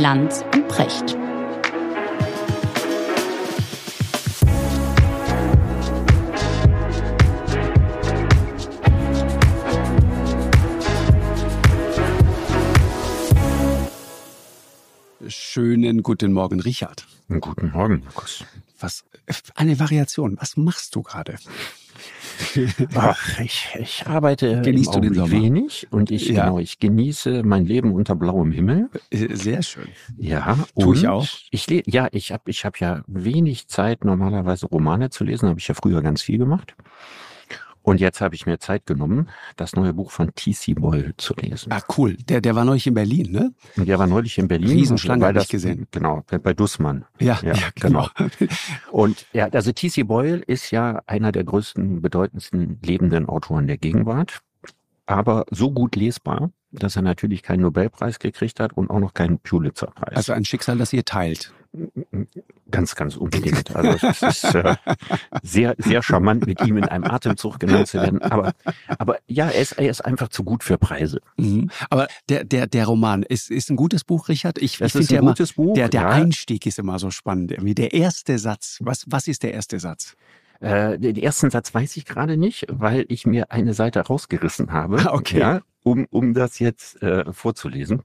Lanz und Precht. Schönen guten Morgen, Richard. Guten Morgen, Markus. Was, eine Variation. Was machst du gerade? Ach, ich, ich arbeite Genießt du den Sommer? wenig und ich, Ja. genau, ich genieße mein Leben unter blauem Himmel. Äh, Sehr schön. Ja, Tu ich auch. Ich ja, ich habe ich hab ja wenig Zeit, normalerweise Romane zu lesen, habe ich ja früher ganz viel gemacht. Und jetzt habe ich mir Zeit genommen, das neue Buch von T.C. Boyle zu lesen. Ah, cool. Der, der war neulich in Berlin, ne? Und der war neulich in Berlin. Riesenschlange weil hab ich gesehen. Genau, bei- Dussmann. Ja, Ja, ja, genau. Und ja, also T.C. Boyle ist ja einer der größten, bedeutendsten lebenden Autoren der Gegenwart, aber so gut lesbar, dass er natürlich keinen Nobelpreis gekriegt hat und auch noch keinen Pulitzerpreis. Also ein Schicksal, das ihr teilt. Ganz, ganz unbedingt. Also es ist äh, sehr, sehr charmant, mit ihm in einem Atemzug genannt zu werden. Aber, aber ja, er ist, er ist einfach zu gut für Preise. Mhm. Aber der, der, der Roman ist, ist ein gutes Buch, Richard. Ich, Das ich ist finde ja ein immer, gutes Buch. der, der ja. Einstieg ist immer so spannend. Irgendwie der erste Satz. Was, was ist der erste Satz? Äh, den ersten Satz weiß ich gerade nicht, weil ich mir eine Seite rausgerissen habe, okay. ja, um, um das jetzt äh, vorzulesen.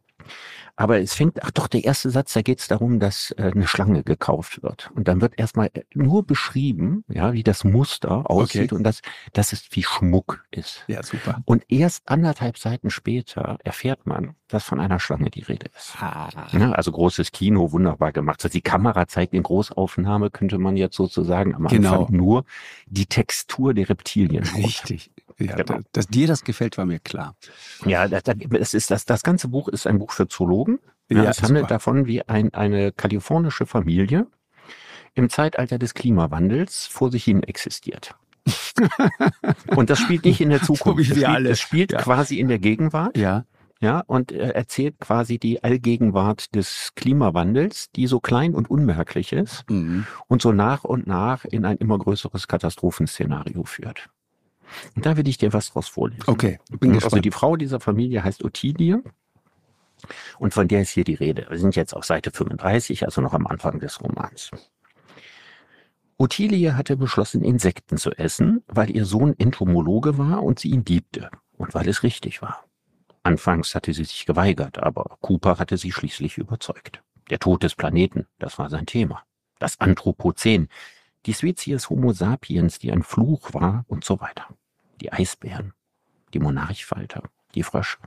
Aber es fängt, ach doch, der erste Satz, da geht es darum, dass äh, eine Schlange gekauft wird. Und dann wird erstmal nur beschrieben, ja, wie das Muster aussieht und dass, dass es wie Schmuck ist. Ja, super. Und erst anderthalb Seiten später erfährt man, dass von einer Schlange die Rede ist. Ah. Ja, also großes Kino, wunderbar gemacht. Also die Kamera zeigt in Großaufnahme, könnte man jetzt sozusagen am Genau. Anfang nur die Textur der Reptilien. Richtig. Ja, Genau. dass dir das gefällt, war mir klar. Ja, das, das, ist, das, das ganze Buch ist ein Buch für Zoologen. Ja, Ja, es handelt super. davon, wie ein, eine kalifornische Familie im Zeitalter des Klimawandels vor sich hin existiert. Und das spielt nicht in der Zukunft. wir spielt. Es spielt Ja. quasi in der Gegenwart. Ja. Ja, und äh, erzählt quasi die Allgegenwart des Klimawandels, die so klein und unmerklich ist Mhm. und so nach und nach in ein immer größeres Katastrophenszenario führt. Und da will ich dir was draus vorlesen. Okay, bin Also gespannt. die Frau dieser Familie heißt Ottilie und von der ist hier die Rede. Wir sind jetzt auf Seite 35, also noch am Anfang des Romans. Ottilie hatte beschlossen, Insekten zu essen, weil ihr Sohn Entomologe war und sie ihn liebte und weil es richtig war. Anfangs hatte sie sich geweigert, aber Cooper hatte sie schließlich überzeugt. Der Tod des Planeten, das war sein Thema. Das Anthropozän, die Spezies Homo sapiens, die ein Fluch war und so weiter. Die Eisbären, die Monarchfalter, die Frösche.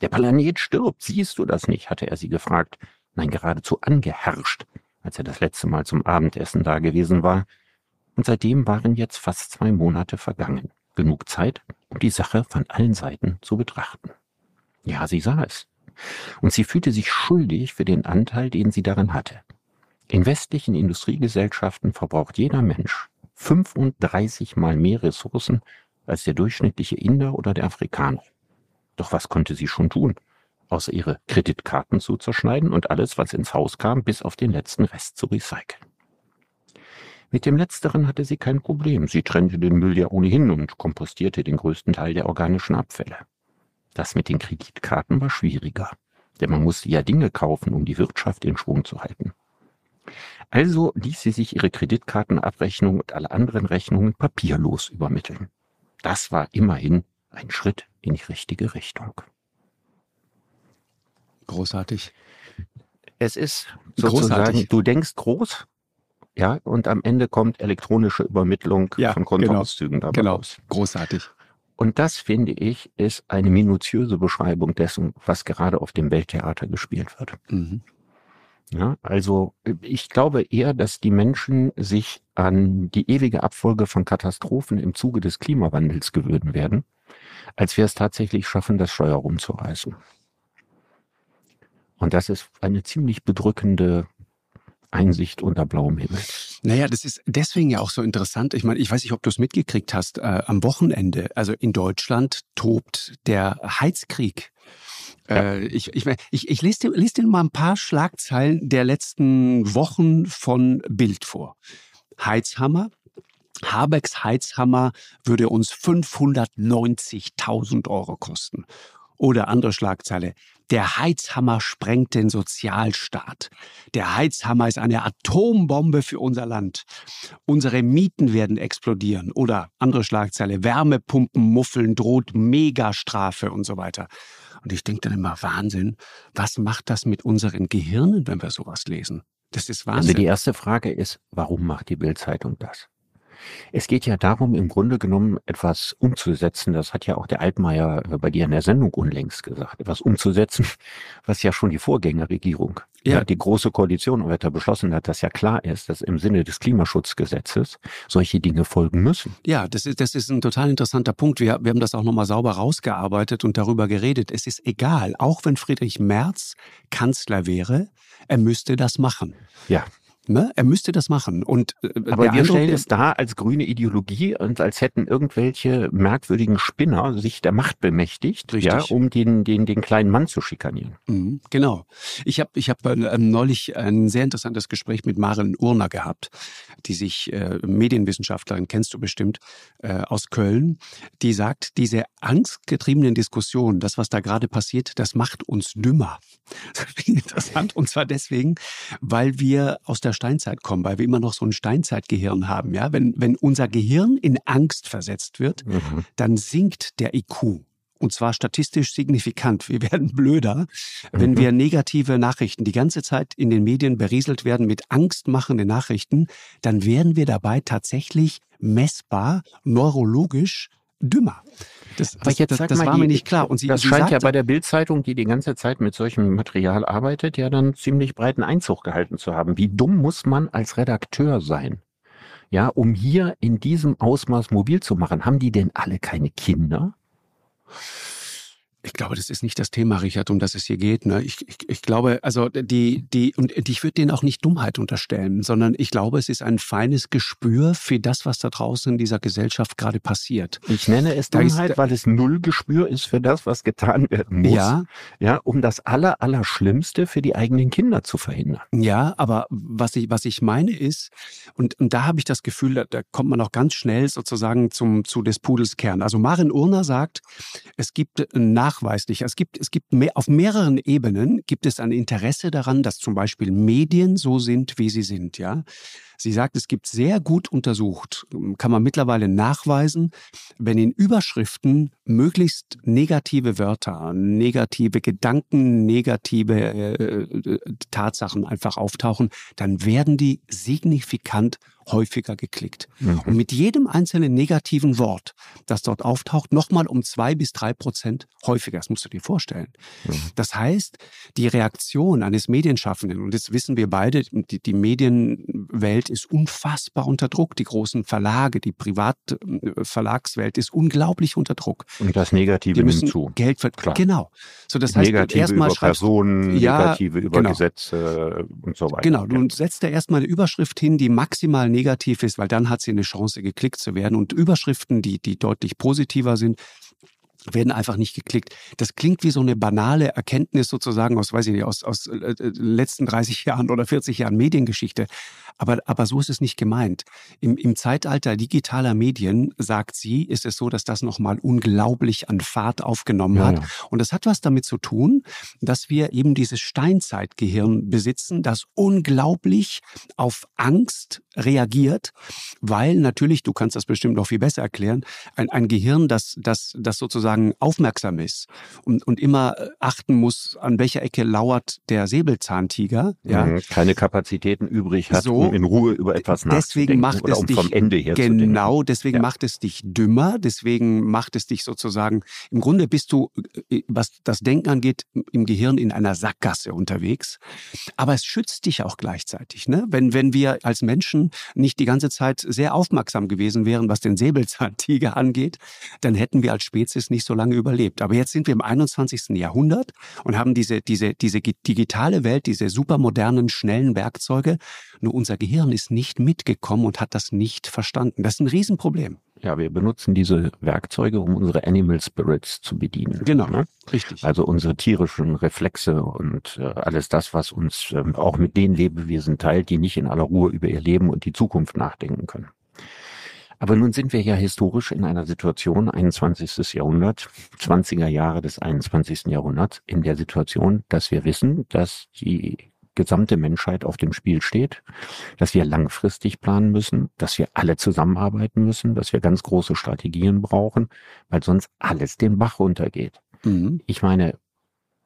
Der Planet stirbt, siehst du das nicht? hatte er sie gefragt. Nein, geradezu angeherrscht, als er das letzte Mal zum Abendessen da gewesen war. Und seitdem waren jetzt fast zwei Monate vergangen. Genug Zeit, um die Sache von allen Seiten zu betrachten. Ja, sie sah es. Und sie fühlte sich schuldig für den Anteil, den sie daran hatte. In westlichen Industriegesellschaften verbraucht jeder Mensch 35 mal mehr Ressourcen als der durchschnittliche Inder oder der Afrikaner. Doch was konnte sie schon tun? Außer ihre Kreditkarten zu zerschneiden und alles, was ins Haus kam, bis auf den letzten Rest zu recyceln. Mit dem Letzteren hatte sie kein Problem. Sie trennte den Müll ja ohnehin und kompostierte den größten Teil der organischen Abfälle. Das mit den Kreditkarten war schwieriger, denn man musste ja Dinge kaufen, um die Wirtschaft in Schwung zu halten. Also ließ sie sich ihre Kreditkartenabrechnung und alle anderen Rechnungen papierlos übermitteln. Das war immerhin ein Schritt in die richtige Richtung. Großartig. Es ist sozusagen, Großartig. du denkst groß, ja, und am Ende kommt elektronische Übermittlung Ja, von Kontoauszügen dabei Genau. raus. Großartig. Und das, finde ich, ist eine minutiöse Beschreibung dessen, was gerade auf dem Welttheater gespielt wird. Mhm. Ja, also ich glaube eher, dass die Menschen sich an die ewige Abfolge von Katastrophen im Zuge des Klimawandels gewöhnen werden, als wir es tatsächlich schaffen, das Steuer rumzureißen. Und das ist eine ziemlich bedrückende Einsicht unter blauem Himmel. Naja, das ist deswegen ja auch so interessant. Ich meine, ich weiß nicht, ob du es mitgekriegt hast. Äh, am Wochenende, also in Deutschland, tobt der Heizkrieg. Äh, ich, ich, ich, ich lese dir, lese dir mal ein paar Schlagzeilen der letzten Wochen von Bild vor. Heizhammer. Habecks Heizhammer würde uns 590.000 Euro kosten. Oder andere Schlagzeile. Der Heizhammer sprengt den Sozialstaat. Der Heizhammer ist eine Atombombe für unser Land. Unsere Mieten werden explodieren. Oder andere Schlagzeile. Wärmepumpen muffeln droht Megastrafe und so weiter. Und ich denke dann immer, Wahnsinn, was macht das mit unseren Gehirnen, wenn wir sowas lesen? Das ist Wahnsinn. Also die erste Frage ist, warum macht die Bildzeitung das? Es geht ja darum, im Grunde genommen etwas umzusetzen. Das hat ja auch der Altmaier äh, bei dir in der Sendung unlängst gesagt. Etwas umzusetzen, was ja schon die Vorgängerregierung, ja. ja die große Koalition weiter beschlossen hat, dass ja klar ist, dass im Sinne des Klimaschutzgesetzes solche Dinge folgen müssen. Ja, das ist, das ist ein total interessanter Punkt. Wir, wir haben das auch nochmal sauber rausgearbeitet und darüber geredet. Es ist egal, auch wenn Friedrich Merz Kanzler wäre, er müsste das machen. Ja. Ne? Er müsste das machen. Und, äh, Aber wir Eindruck, stellen es da als grüne Ideologie und als hätten irgendwelche merkwürdigen Spinner sich der Macht bemächtigt, ja, um den, den, den kleinen Mann zu schikanieren. Mhm, genau. Ich habe ich hab, äh, neulich ein sehr interessantes Gespräch mit Maren Urner gehabt, die sich äh, Medienwissenschaftlerin, kennst du bestimmt, äh, aus Köln, die sagt, diese angstgetriebenen Diskussionen, das, was da gerade passiert, das macht uns dümmer. Das ich interessant. Und zwar deswegen, weil wir aus der Steinzeit kommen, weil wir immer noch so ein Steinzeitgehirn haben. Ja, wenn, wenn unser Gehirn in Angst versetzt wird, mhm. dann sinkt der IQ. Und zwar statistisch signifikant. Wir werden blöder, wenn mhm. wir negative Nachrichten die ganze Zeit in den Medien berieselt werden mit angstmachenden Nachrichten, dann werden wir dabei tatsächlich messbar neurologisch dümmer. Das, Aber jetzt das, das war die, mir nicht klar. Und sie, das sie scheint sagte, ja bei der Bildzeitung, die die ganze Zeit mit solchem Material arbeitet, ja dann ziemlich breiten Einzug gehalten zu haben. Wie dumm muss man als Redakteur sein? Ja, um hier in diesem Ausmaß mobil zu machen. Haben die denn alle keine Kinder? Ich glaube, das ist nicht das Thema, Richard, um das es hier geht. Ne? Ich, ich, ich glaube, also die, die, und ich würde denen auch nicht Dummheit unterstellen, sondern ich glaube, es ist ein feines Gespür für das, was da draußen in dieser Gesellschaft gerade passiert. Ich nenne es Dummheit, ist, weil es null Gespür ist für das, was getan werden muss. Ja. Ja, um das Aller, Allerschlimmste für die eigenen Kinder zu verhindern. Ja, aber was ich, was ich meine ist, und, und da habe ich das Gefühl, da, da kommt man auch ganz schnell sozusagen zum, zu des Pudels Kern. Also Marin Urner sagt, es gibt nach nachweislich. Es gibt, es gibt mehr, auf mehreren Ebenen gibt es ein Interesse daran, dass zum Beispiel Medien so sind, wie sie sind, ja. Sie sagt, es gibt sehr gut untersucht, kann man mittlerweile nachweisen, wenn in Überschriften möglichst negative Wörter, negative Gedanken, negative äh, Tatsachen einfach auftauchen, dann werden die signifikant häufiger geklickt. Mhm. Und mit jedem einzelnen negativen Wort, das dort auftaucht, nochmal um zwei bis drei Prozent häufiger. Das musst du dir vorstellen. Mhm. Das heißt, die Reaktion eines Medienschaffenden, und das wissen wir beide, die, die Medienwelt ist unfassbar unter Druck. Die großen Verlage, die Privatverlagswelt ist unglaublich unter Druck. Und das Negative die müssen hinzu. Geld verdienen. Genau. So, das heißt, negative erstmal über Personen, ja, negative über genau. Gesetze und so weiter. Genau. Du setzt da erstmal eine Überschrift hin, die maximal negativ ist, weil dann hat sie eine Chance, geklickt zu werden. Und Überschriften, die, die deutlich positiver sind, werden einfach nicht geklickt. Das klingt wie so eine banale Erkenntnis sozusagen aus, weiß ich nicht, aus, aus äh, äh letzten 30 Jahren oder 40 Jahren Mediengeschichte. Aber, aber so ist es nicht gemeint. Im, Im Zeitalter digitaler Medien, sagt sie, ist es so, dass das nochmal unglaublich an Fahrt aufgenommen ja, hat. Ja. Und das hat was damit zu tun, dass wir eben dieses Steinzeitgehirn besitzen, das unglaublich auf Angst reagiert, weil natürlich, du kannst das bestimmt noch viel besser erklären, ein, ein Gehirn, das, das, das sozusagen aufmerksam ist und, und immer äh, achten muss, an welcher Ecke lauert der Säbelzahntiger. Ja. Mhm, keine Kapazitäten übrig hat, so, um in Ruhe über etwas deswegen macht oder es um dich, vom Ende her Genau, deswegen ja. macht es dich dümmer, deswegen macht es dich sozusagen, im Grunde bist du, äh, was das Denken angeht, im Gehirn in einer Sackgasse unterwegs. Aber es schützt dich auch gleichzeitig. Ne? Wenn, wenn wir als Menschen nicht die ganze Zeit sehr aufmerksam gewesen wären, was den Säbelzahntiger angeht, dann hätten wir als Spezies nicht so lange überlebt. Aber jetzt sind wir im 21. Jahrhundert und haben diese, diese, diese digitale Welt, diese supermodernen, schnellen Werkzeuge. Nur unser Gehirn ist nicht mitgekommen und hat das nicht verstanden. Das ist ein Riesenproblem. Ja, wir benutzen diese Werkzeuge, um unsere Animal Spirits zu bedienen. Genau, ne? richtig. Also unsere tierischen Reflexe und äh, alles das, was uns äh, auch mit den Lebewesen teilt, die nicht in aller Ruhe über ihr Leben und die Zukunft nachdenken können. Aber nun sind wir ja historisch in einer Situation, 21. Jahrhundert, 20er Jahre des 21. Jahrhunderts, in der Situation, dass wir wissen, dass die gesamte Menschheit auf dem Spiel steht, dass wir langfristig planen müssen, dass wir alle zusammenarbeiten müssen, dass wir ganz große Strategien brauchen, weil sonst alles den Bach runtergeht. Mhm. Ich meine,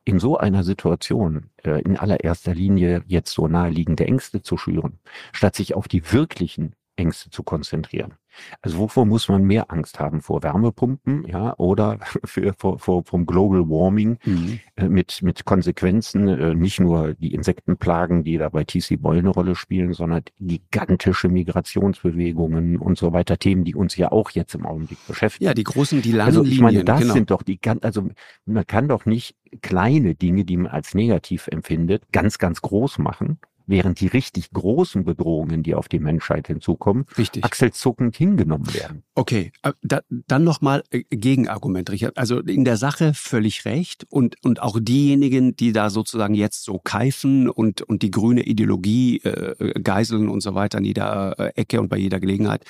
in so einer Situation äh, in allererster Linie jetzt so naheliegende Ängste zu schüren, statt sich auf die wirklichen Ängste zu konzentrieren. Also wovor muss man mehr Angst haben? Vor Wärmepumpen, ja, oder für, vor, vor, vom Global Warming mhm. äh, mit, mit Konsequenzen, äh, nicht nur die Insektenplagen, die da bei TC Boyle eine Rolle spielen, sondern gigantische Migrationsbewegungen und so weiter, Themen, die uns ja auch jetzt im Augenblick beschäftigen. Ja, die großen, die langen Also ich meine, das genau. sind doch die ganz, also man kann doch nicht kleine Dinge, die man als negativ empfindet, ganz, ganz groß machen während die richtig großen Bedrohungen, die auf die Menschheit hinzukommen, richtig. achselzuckend hingenommen werden. Okay, äh, da, dann nochmal äh, Gegenargument, Richard. Also in der Sache völlig recht und, und auch diejenigen, die da sozusagen jetzt so keifen und, und die grüne Ideologie äh, geiseln und so weiter an jeder äh, Ecke und bei jeder Gelegenheit,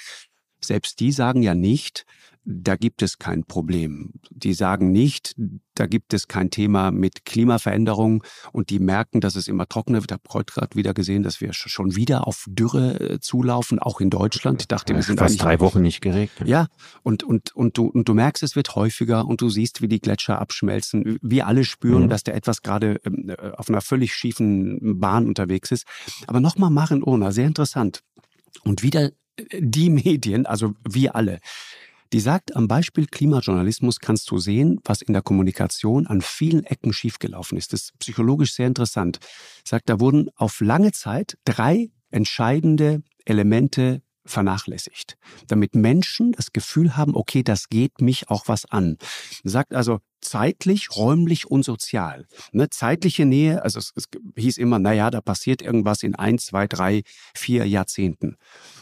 selbst die sagen ja nicht, da gibt es kein Problem. Die sagen nicht, da gibt es kein Thema mit Klimaveränderung und die merken, dass es immer trockener wird. Ich habe heute gerade wieder gesehen, dass wir schon wieder auf Dürre äh, zulaufen, auch in Deutschland. Ich dachte, wir sind fast drei Wochen nicht geregnet. Ja, und, und, und, du, und du merkst, es wird häufiger und du siehst, wie die Gletscher abschmelzen. Wir alle spüren, mhm. dass da etwas gerade ähm, äh, auf einer völlig schiefen Bahn unterwegs ist. Aber nochmal Maren Urner, sehr interessant. Und wieder äh, die Medien, also wir alle, die sagt, am Beispiel Klimajournalismus kannst du sehen, was in der Kommunikation an vielen Ecken schiefgelaufen ist. Das ist psychologisch sehr interessant. Sagt, da wurden auf lange Zeit drei entscheidende Elemente vernachlässigt, damit Menschen das Gefühl haben, okay, das geht mich auch was an. Sagt also zeitlich, räumlich und sozial. Ne, zeitliche Nähe, also es, es hieß immer, naja, da passiert irgendwas in ein, zwei, drei, vier Jahrzehnten.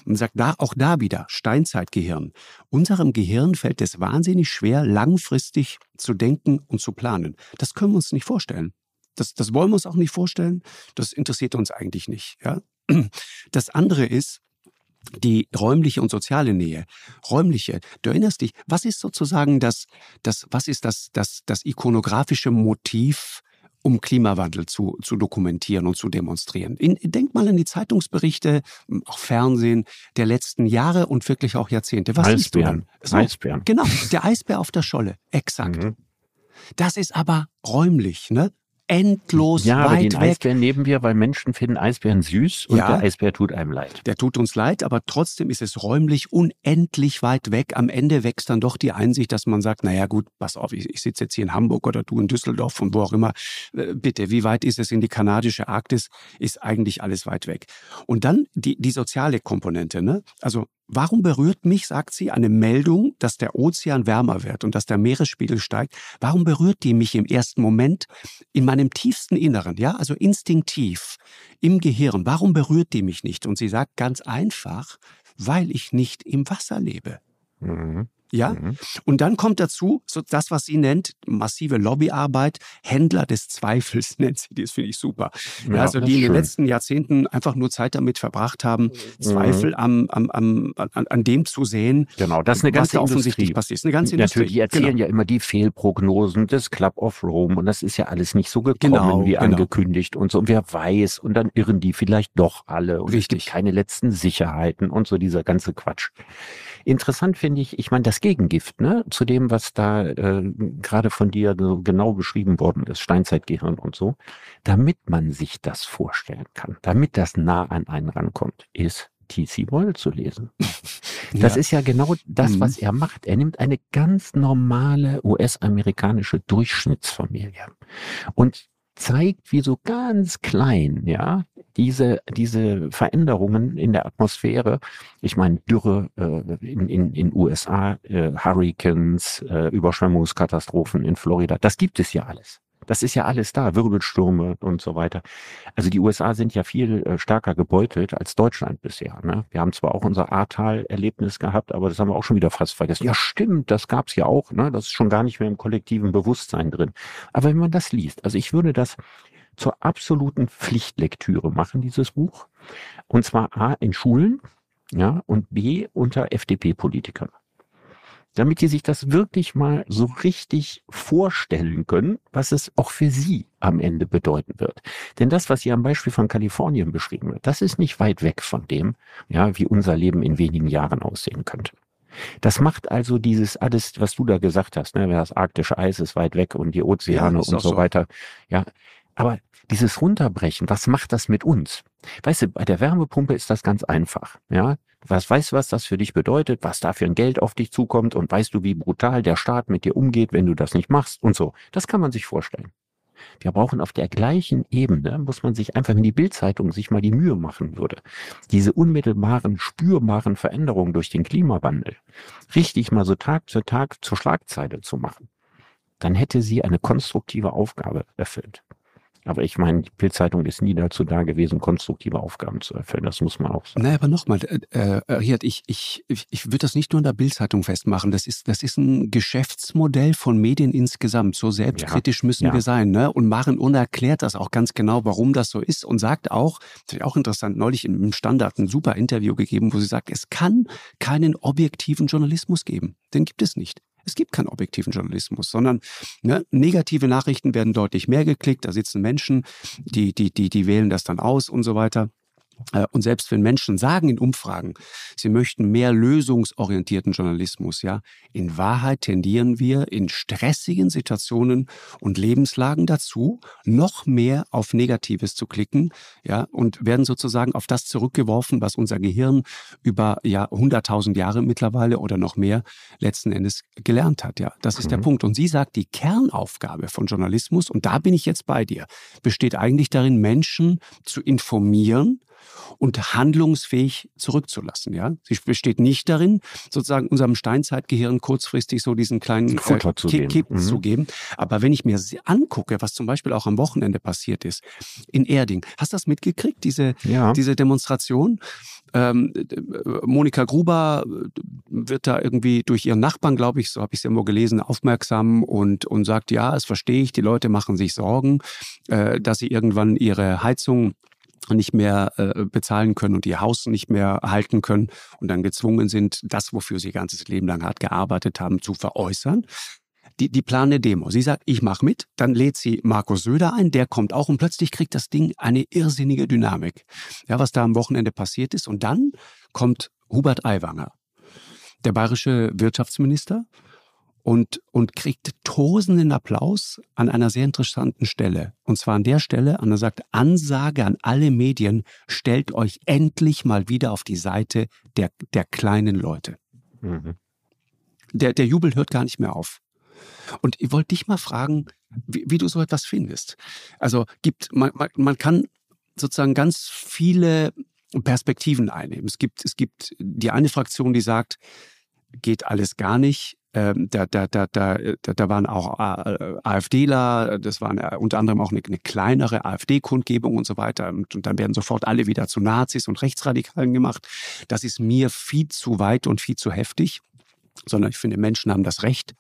Und sagt da auch da wieder Steinzeitgehirn. Unserem Gehirn fällt es wahnsinnig schwer, langfristig zu denken und zu planen. Das können wir uns nicht vorstellen. Das, das wollen wir uns auch nicht vorstellen. Das interessiert uns eigentlich nicht. Ja? Das andere ist, die räumliche und soziale Nähe. Räumliche, du erinnerst dich, was ist sozusagen das, das was ist das, das, das ikonografische Motiv, um Klimawandel zu, zu dokumentieren und zu demonstrieren? In, denk mal an die Zeitungsberichte, auch Fernsehen der letzten Jahre und wirklich auch Jahrzehnte. Was Eisbären. So, Eisbären. Genau, der Eisbär auf der Scholle, exakt. Mhm. Das ist aber räumlich, ne? Endlos ja, weit aber den weg. Eisbären nehmen wir, weil Menschen finden Eisbären süß und ja, der Eisbär tut einem leid. Der tut uns leid, aber trotzdem ist es räumlich unendlich weit weg. Am Ende wächst dann doch die Einsicht, dass man sagt, naja gut, pass auf, ich, ich sitze jetzt hier in Hamburg oder du in Düsseldorf und wo auch immer. Äh, bitte, wie weit ist es in die kanadische Arktis? Ist eigentlich alles weit weg. Und dann die, die soziale Komponente. Ne? Also Warum berührt mich, sagt sie, eine Meldung, dass der Ozean wärmer wird und dass der Meeresspiegel steigt? Warum berührt die mich im ersten Moment in meinem tiefsten Inneren, ja, also instinktiv im Gehirn? Warum berührt die mich nicht? Und sie sagt ganz einfach, weil ich nicht im Wasser lebe. Mhm. Ja? Mhm. Und dann kommt dazu so das, was sie nennt, massive Lobbyarbeit, Händler des Zweifels nennt sie, das finde ich super. Ja, also die in den letzten Jahrzehnten einfach nur Zeit damit verbracht haben, mhm. Zweifel am, am, am, an, an dem zu sehen. Genau, das ist eine ganze offensichtlich passiert. Ist eine ganze Industrie. Natürlich, die erzählen genau. ja immer die Fehlprognosen des Club of Rome und das ist ja alles nicht so gekommen genau, wie genau. angekündigt und so. Und wer weiß, und dann irren die vielleicht doch alle und Richtig. es gibt keine letzten Sicherheiten und so dieser ganze Quatsch. Interessant finde ich, ich meine, das Gegengift, ne, zu dem, was da äh, gerade von dir so genau beschrieben worden ist, Steinzeitgehirn und so, damit man sich das vorstellen kann, damit das nah an einen rankommt, ist T.C. Boyle zu lesen. Das ja. ist ja genau das, mhm. was er macht. Er nimmt eine ganz normale US-amerikanische Durchschnittsfamilie und zeigt, wie so ganz klein, ja, diese, diese Veränderungen in der Atmosphäre, ich meine Dürre äh, in, in, in USA, äh, Hurricanes, äh, Überschwemmungskatastrophen in Florida, das gibt es ja alles. Das ist ja alles da, Wirbelstürme und so weiter. Also die USA sind ja viel äh, stärker gebeutelt als Deutschland bisher. Ne? Wir haben zwar auch unser Ahrtal-Erlebnis gehabt, aber das haben wir auch schon wieder fast vergessen. Ja, stimmt, das gab's ja auch. Ne? Das ist schon gar nicht mehr im kollektiven Bewusstsein drin. Aber wenn man das liest, also ich würde das zur absoluten Pflichtlektüre machen, dieses Buch. Und zwar A, in Schulen, ja, und B unter FDP-Politikern damit die sich das wirklich mal so richtig vorstellen können, was es auch für sie am Ende bedeuten wird. Denn das, was hier am Beispiel von Kalifornien beschrieben wird, das ist nicht weit weg von dem, ja, wie unser Leben in wenigen Jahren aussehen könnte. Das macht also dieses alles, was du da gesagt hast, ne, das arktische Eis ist weit weg und die Ozeane ja, und so, so weiter. Ja, aber dieses Runterbrechen, was macht das mit uns? Weißt du, bei der Wärmepumpe ist das ganz einfach. Ja, was weißt du, was das für dich bedeutet, was da für ein Geld auf dich zukommt und weißt du, wie brutal der Staat mit dir umgeht, wenn du das nicht machst und so. Das kann man sich vorstellen. Wir brauchen auf der gleichen Ebene, muss man sich einfach, wenn die Bildzeitung sich mal die Mühe machen würde, diese unmittelbaren, spürbaren Veränderungen durch den Klimawandel richtig mal so Tag für Tag zur Schlagzeile zu machen, dann hätte sie eine konstruktive Aufgabe erfüllt. Aber ich meine, die Bildzeitung ist nie dazu da gewesen, konstruktive Aufgaben zu erfüllen. Das muss man auch sagen. Naja, aber nochmal, äh, äh, Riad, ich, ich, ich würde das nicht nur in der Bildzeitung festmachen. Das ist, das ist ein Geschäftsmodell von Medien insgesamt. So selbstkritisch ja, müssen ja. wir sein. Ne? Und Maren Un erklärt das auch ganz genau, warum das so ist und sagt auch, das ist auch interessant, neulich im Standard ein super Interview gegeben, wo sie sagt, es kann keinen objektiven Journalismus geben. Den gibt es nicht. Es gibt keinen objektiven Journalismus, sondern ne, negative Nachrichten werden deutlich mehr geklickt. Da sitzen Menschen, die, die, die, die wählen das dann aus und so weiter. Äh, und selbst wenn Menschen sagen in Umfragen, sie möchten mehr lösungsorientierten Journalismus, ja, in Wahrheit tendieren wir in stressigen Situationen und Lebenslagen dazu, noch mehr auf Negatives zu klicken, ja, und werden sozusagen auf das zurückgeworfen, was unser Gehirn über ja 100.000 Jahre mittlerweile oder noch mehr letzten Endes gelernt hat, ja. Das ist mhm. der Punkt. Und sie sagt, die Kernaufgabe von Journalismus, und da bin ich jetzt bei dir, besteht eigentlich darin, Menschen zu informieren, und handlungsfähig zurückzulassen. Ja, sie besteht nicht darin, sozusagen unserem Steinzeitgehirn kurzfristig so diesen kleinen Futter äh, zu, Kick, Kick mhm. zu geben. Aber wenn ich mir angucke, was zum Beispiel auch am Wochenende passiert ist in Erding, hast du das mitgekriegt? Diese ja. diese Demonstration. Ähm, Monika Gruber äh, wird da irgendwie durch ihren Nachbarn, glaube ich, so habe ich es irgendwo gelesen, aufmerksam und, und sagt, ja, das verstehe ich, die Leute machen sich Sorgen, äh, dass sie irgendwann ihre Heizung nicht mehr äh, bezahlen können und ihr Haus nicht mehr halten können und dann gezwungen sind, das, wofür sie ihr ganzes Leben lang hart gearbeitet haben, zu veräußern. Die, die plane Demo. Sie sagt, ich mache mit, dann lädt sie Markus Söder ein, der kommt auch und plötzlich kriegt das Ding eine irrsinnige Dynamik. Ja, was da am Wochenende passiert ist. Und dann kommt Hubert Aiwanger, der bayerische Wirtschaftsminister, und, und kriegt tosenden Applaus an einer sehr interessanten Stelle. Und zwar an der Stelle, an der sagt, Ansage an alle Medien, stellt euch endlich mal wieder auf die Seite der, der kleinen Leute. Mhm. Der, der Jubel hört gar nicht mehr auf. Und ich wollte dich mal fragen, wie, wie, du so etwas findest. Also gibt, man, man, man kann sozusagen ganz viele Perspektiven einnehmen. Es gibt, es gibt die eine Fraktion, die sagt, geht alles gar nicht. Ähm, da, da, da, da, da waren auch äh, AfDler, das war eine, unter anderem auch eine, eine kleinere AfD-Kundgebung und so weiter. Und, und, dann werden sofort alle wieder zu Nazis und Rechtsradikalen gemacht. Das ist mir viel zu weit und viel zu heftig, sondern ich finde, Menschen haben das Recht,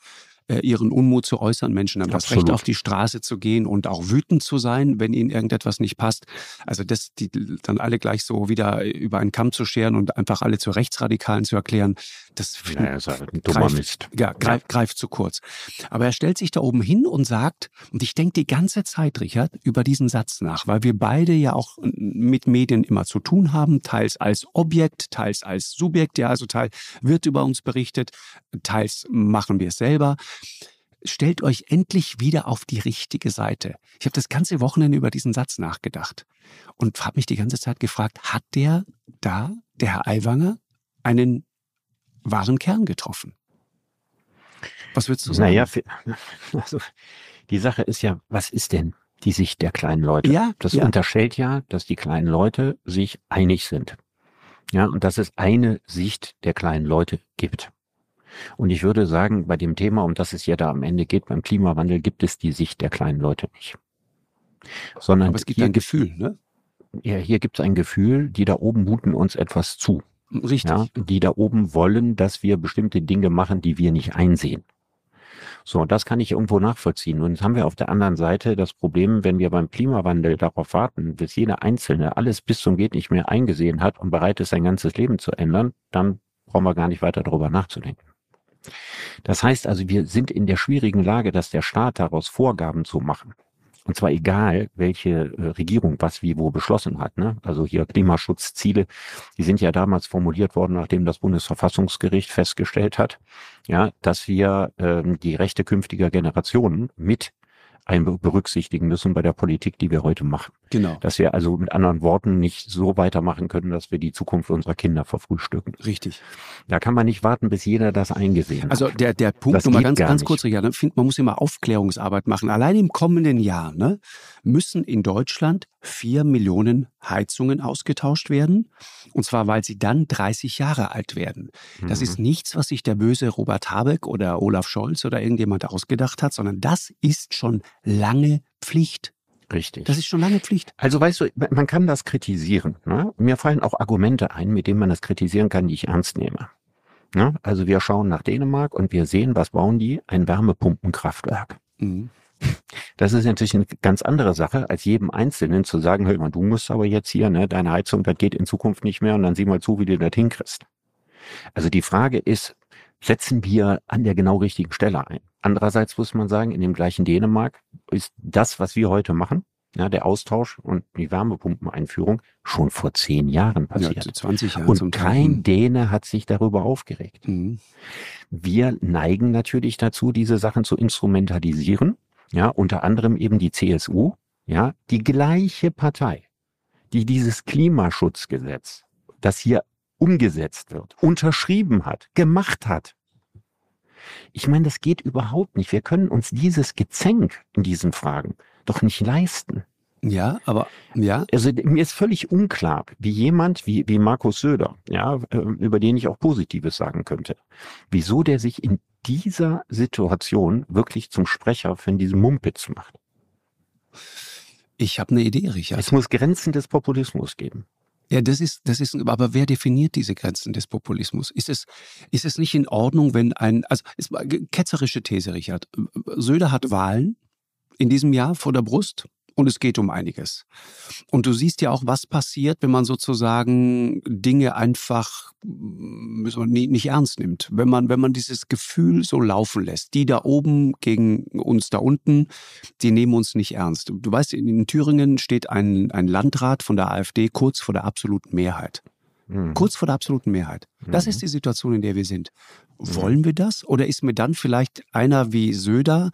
äh, ihren Unmut zu äußern. Menschen haben Absolut. das Recht, auf die Straße zu gehen und auch wütend zu sein, wenn ihnen irgendetwas nicht passt. Also das, die dann alle gleich so wieder über einen Kamm zu scheren und einfach alle zu Rechtsradikalen zu erklären, das naja, ist halt ein dummer greift, Mist. Ja, greift, greift zu kurz. Aber er stellt sich da oben hin und sagt, und ich denke die ganze Zeit, Richard, über diesen Satz nach, weil wir beide ja auch mit Medien immer zu tun haben, teils als Objekt, teils als Subjekt, ja, also Teil wird über uns berichtet, teils machen wir es selber stellt euch endlich wieder auf die richtige Seite. Ich habe das ganze Wochenende über diesen Satz nachgedacht und habe mich die ganze Zeit gefragt, hat der da, der Herr Aiwanger, einen wahren Kern getroffen? Was würdest du sagen? Naja, also die Sache ist ja, was ist denn die Sicht der kleinen Leute? Ja, das ja. unterstellt ja, dass die kleinen Leute sich einig sind. Ja, und dass es eine Sicht der kleinen Leute gibt. Und ich würde sagen, bei dem Thema, um das es ja da am Ende geht, beim Klimawandel, gibt es die Sicht der kleinen Leute nicht. Sondern Aber es gibt ein Gefühl, ne? Ja, hier gibt es ein Gefühl, die da oben muten uns etwas zu. Richtig. Ja, die da oben wollen, dass wir bestimmte Dinge machen, die wir nicht einsehen. So, das kann ich irgendwo nachvollziehen. Und jetzt haben wir auf der anderen Seite das Problem, wenn wir beim Klimawandel darauf warten, bis jeder Einzelne alles bis zum geht nicht mehr eingesehen hat und bereit ist, sein ganzes Leben zu ändern, dann brauchen wir gar nicht weiter darüber nachzudenken. Das heißt also, wir sind in der schwierigen Lage, dass der Staat daraus Vorgaben zu machen. Und zwar egal, welche äh, Regierung was wie wo beschlossen hat. Ne? Also hier Klimaschutzziele, die sind ja damals formuliert worden, nachdem das Bundesverfassungsgericht festgestellt hat, ja, dass wir ähm, die Rechte künftiger Generationen mit ein berücksichtigen müssen bei der Politik, die wir heute machen. Genau. Dass wir also mit anderen Worten nicht so weitermachen können, dass wir die Zukunft unserer Kinder verfrühstücken. Richtig. Da kann man nicht warten, bis jeder das eingesehen hat. Also der, der Punkt, Das nochmal ganz, ganz kurz, ich finde, man muss immer Aufklärungsarbeit machen. Allein im kommenden Jahr ne, müssen in Deutschland vier Millionen Heizungen ausgetauscht werden. Und zwar, weil sie dann 30 Jahre alt werden. Das Mhm. ist nichts, was sich der böse Robert Habeck oder Olaf Scholz oder irgendjemand ausgedacht hat, sondern das ist schon lange Pflicht. Richtig. Das ist schon lange Pflicht. Also weißt du, man kann das kritisieren. Ne? Mir fallen auch Argumente ein, mit denen man das kritisieren kann, die ich ernst nehme. Ne? Also wir schauen nach Dänemark und wir sehen, was bauen die? Ein Wärmepumpenkraftwerk. Mhm. Das ist natürlich eine ganz andere Sache, als jedem Einzelnen zu sagen, hör mal, du musst aber jetzt hier, ne, deine Heizung, das geht in Zukunft nicht mehr und dann sieh mal zu, wie du das hinkriegst. Also die Frage ist, setzen wir an der genau richtigen Stelle ein? Andererseits muss man sagen, in dem gleichen Dänemark ist das, was wir heute machen, ja, der Austausch und die Wärmepumpeneinführung schon vor zehn Jahren Ja, passiert. zu 20 Jahre und kein Däne hat sich darüber aufgeregt. Mhm. Wir neigen natürlich dazu, diese Sachen zu instrumentalisieren. Ja, unter anderem eben die CSU, ja, die gleiche Partei, die dieses Klimaschutzgesetz, das hier umgesetzt wird, unterschrieben hat, gemacht hat. Ich meine, das geht überhaupt nicht. Wir können uns dieses Gezänk in diesen Fragen doch nicht leisten. Ja, aber ja, Also mir ist völlig unklar, wie jemand wie, wie Markus Söder, ja, äh, über den ich auch Positives sagen könnte, wieso der sich in dieser Situation wirklich zum Sprecher von diesem Mumpitz macht. ich habe eine Idee, Richard. Es muss Grenzen des Populismus geben. Ja, das ist, das ist, aber wer definiert diese Grenzen des Populismus? Ist es, ist es nicht in Ordnung, wenn ein, also, ist ketzerische These, Richard. Söder hat Wahlen in diesem Jahr vor der Brust und es geht um einiges. Und du siehst ja auch, was passiert, wenn man sozusagen Dinge einfach mm, nicht ernst nimmt. Wenn man, wenn man dieses Gefühl so laufen lässt. Die da oben gegen uns da unten, die nehmen uns nicht ernst. Du, weißt, in, in Thüringen steht ein, ein Landrat von der AfD kurz vor der absoluten Mehrheit. Mhm. Kurz vor der absoluten Mehrheit. Das Mhm. ist die Situation, in der wir sind. Wollen wir das? Oder ist mir dann vielleicht einer wie Söder,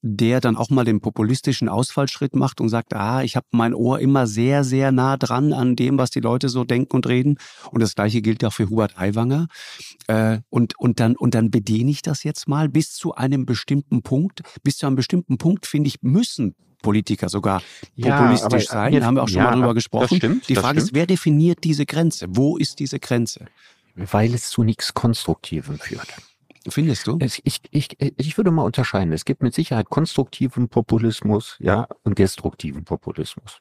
der dann auch mal den populistischen Ausfallschritt macht und sagt, ah, ich habe mein Ohr immer sehr, sehr nah dran an dem, was die Leute so denken und reden. Und das gleiche gilt auch für Hubert Aiwanger. Äh, und, und, dann, und dann bediene ich das jetzt mal bis zu einem bestimmten Punkt. Bis zu einem bestimmten Punkt, finde ich, müssen Politiker sogar Ja, populistisch aber sein. jetzt- Da haben wir auch schon ja, mal drüber das gesprochen. stimmt, die das Frage ist, stimmt. wer definiert diese Grenze? Wo ist diese Grenze? Weil es zu nichts Konstruktivem führt. Findest du? Es, ich, ich, ich würde mal unterscheiden. Es gibt mit Sicherheit konstruktiven Populismus, ja, und destruktiven Populismus.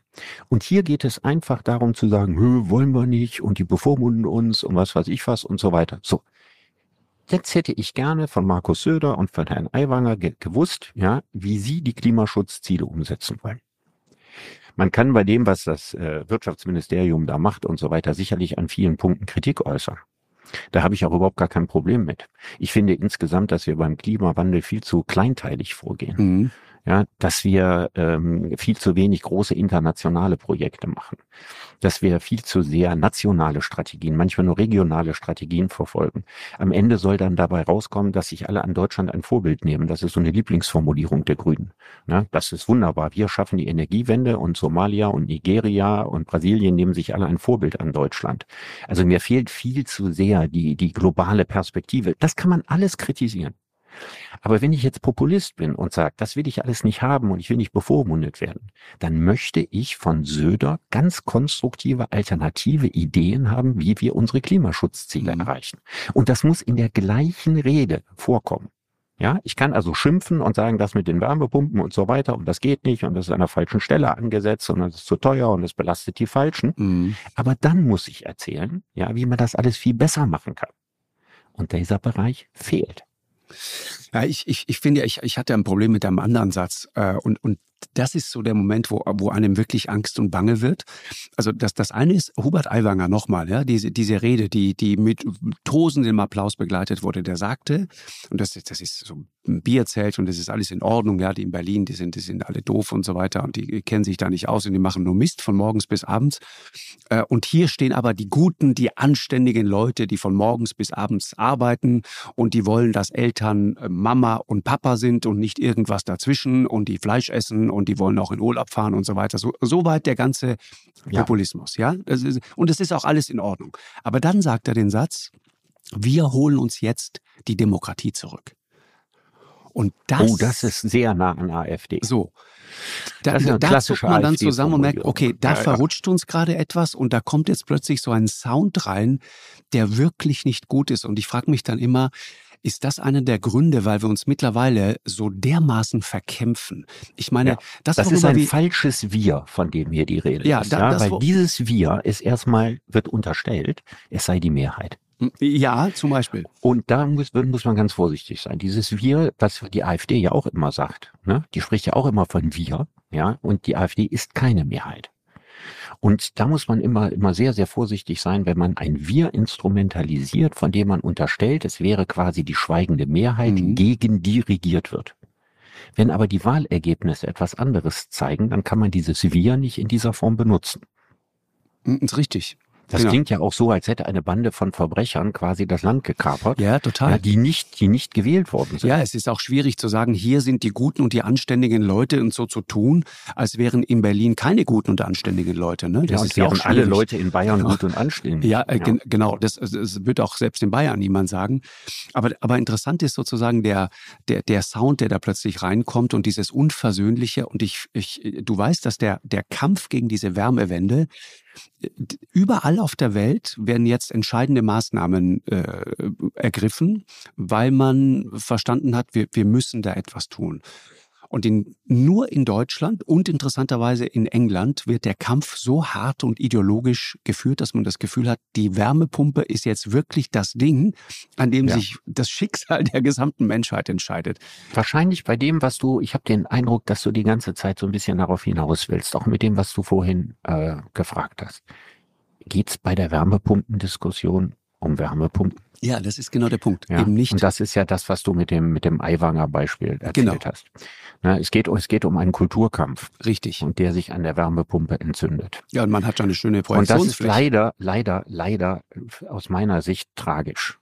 Und hier geht es einfach darum zu sagen, wollen wir nicht und die bevormunden uns und was weiß ich was und so weiter. So. Jetzt hätte ich gerne von Markus Söder und von Herrn Aiwanger ge gewusst, ja, wie sie die Klimaschutzziele umsetzen wollen. Man kann bei dem, was das äh, Wirtschaftsministerium da macht und so weiter, sicherlich an vielen Punkten Kritik äußern. Da habe ich auch überhaupt gar kein Problem mit. Ich finde insgesamt, dass wir beim Klimawandel viel zu kleinteilig vorgehen. Mhm. Ja, dass wir ähm, viel zu wenig große internationale Projekte machen, dass wir viel zu sehr nationale Strategien, manchmal nur regionale Strategien verfolgen. Am Ende soll dann dabei rauskommen, dass sich alle an Deutschland ein Vorbild nehmen. Das ist so eine Lieblingsformulierung der Grünen. Ne? Das ist wunderbar. Wir schaffen die Energiewende und Somalia und Nigeria und Brasilien nehmen sich alle ein Vorbild an Deutschland. Also mir fehlt viel zu sehr die, die globale Perspektive. Das kann man alles kritisieren. Aber wenn ich jetzt Populist bin und sage, das will ich alles nicht haben und ich will nicht bevormundet werden, dann möchte ich von Söder ganz konstruktive alternative Ideen haben, wie wir unsere Klimaschutzziele Mhm. erreichen. Und das muss in der gleichen Rede vorkommen. Ja, ich kann also schimpfen und sagen, das mit den Wärmepumpen und so weiter und das geht nicht und das ist an der falschen Stelle angesetzt und das ist zu teuer und das belastet die Falschen. Mhm. Aber dann muss ich erzählen, ja, wie man das alles viel besser machen kann. Und dieser Bereich fehlt. Ja, ich, ich, ich finde, ich, ich hatte ein Problem mit einem anderen Satz. Äh, und, und das ist so der Moment, wo, wo einem wirklich Angst und Bange wird. Also das, das eine ist Hubert Aiwanger nochmal, ja, diese, diese Rede, die, die mit tosendem Applaus begleitet wurde, der sagte, und das, das ist so ein Bierzelt und das ist alles in Ordnung, ja, die in Berlin, die sind, die sind alle doof und so weiter und die kennen sich da nicht aus und die machen nur Mist von morgens bis abends. Äh, und hier stehen aber die guten, die anständigen Leute, die von morgens bis abends arbeiten und die wollen, dass Eltern äh, Mama und Papa sind und nicht irgendwas dazwischen und die Fleisch essen und die wollen auch in Urlaub fahren und so weiter. So, so weit der ganze ja. Populismus, ja. Ist, und es ist auch alles in Ordnung. Aber dann sagt er den Satz, wir holen uns jetzt die Demokratie zurück. Und das, oh, das ist sehr nah an AfD. So. Da, da zuckt man dann zusammen und merkt, okay, da ja, verrutscht uns gerade etwas und da kommt jetzt plötzlich so ein Sound rein, der wirklich nicht gut ist. Und ich frage mich dann immer, ist das einer der Gründe, weil wir uns mittlerweile so dermaßen verkämpfen? Ich meine, ja, das, das ist ein falsches Wir, von dem hier die Rede ja, ist. Da, ja, weil dieses Wir ist erstmal, wird unterstellt, es sei die Mehrheit. Hm, ja, zum Beispiel. Und da muss, muss man ganz vorsichtig sein. Dieses Wir, was die AfD ja auch immer sagt, ne? die spricht ja auch immer von Wir, ja, und die AfD ist keine Mehrheit. Und da muss man immer, immer sehr, sehr vorsichtig sein, wenn man ein Wir instrumentalisiert, von dem man unterstellt, es wäre quasi die schweigende Mehrheit, mhm. gegen die regiert wird. Wenn aber die Wahlergebnisse etwas anderes zeigen, dann kann man dieses Wir nicht in dieser Form benutzen. Das ist richtig. Das genau. klingt ja auch so, als hätte eine Bande von Verbrechern quasi das Land gekapert. Ja, total. Ja, die nicht, die nicht gewählt worden sind. Ja, es ist auch schwierig zu sagen, hier sind die guten und die anständigen Leute und so zu tun, als wären in Berlin keine guten und anständigen Leute. Ne? Das ja, ist ja auch alle Leute in Bayern genau. gut und anständig. Ja, äh, ja. genau. Das, das wird auch selbst in Bayern niemand sagen. Aber, aber interessant ist sozusagen der, der, der Sound, der da plötzlich reinkommt und dieses Unversöhnliche. Und ich, ich, du weißt, dass der, der Kampf gegen diese Wärmewende Überall auf der Welt werden jetzt entscheidende Maßnahmen äh, ergriffen, weil man verstanden hat, wir, wir müssen da etwas tun. Und in, nur in Deutschland und interessanterweise in England wird der Kampf so hart und ideologisch geführt, dass man das Gefühl hat, die Wärmepumpe ist jetzt wirklich das Ding, an dem ja. sich das Schicksal der gesamten Menschheit entscheidet. Wahrscheinlich bei dem, was du, ich habe den Eindruck, dass du die ganze Zeit so ein bisschen darauf hinaus willst, auch mit dem, was du vorhin äh, gefragt hast. Geht es bei der Wärmepumpendiskussion um Wärmepumpen? Ja, das ist genau der Punkt. Ja, Eben nicht. Und das ist ja das, was du mit dem, mit dem Eiwanger Beispiel erzählt genau. hast. Na, es geht, es geht um einen Kulturkampf. Richtig. Und der sich an der Wärmepumpe entzündet. Ja, und man hat schon eine schöne Projektionsfläche. Und das ist leider, leider, leider aus meiner Sicht tragisch.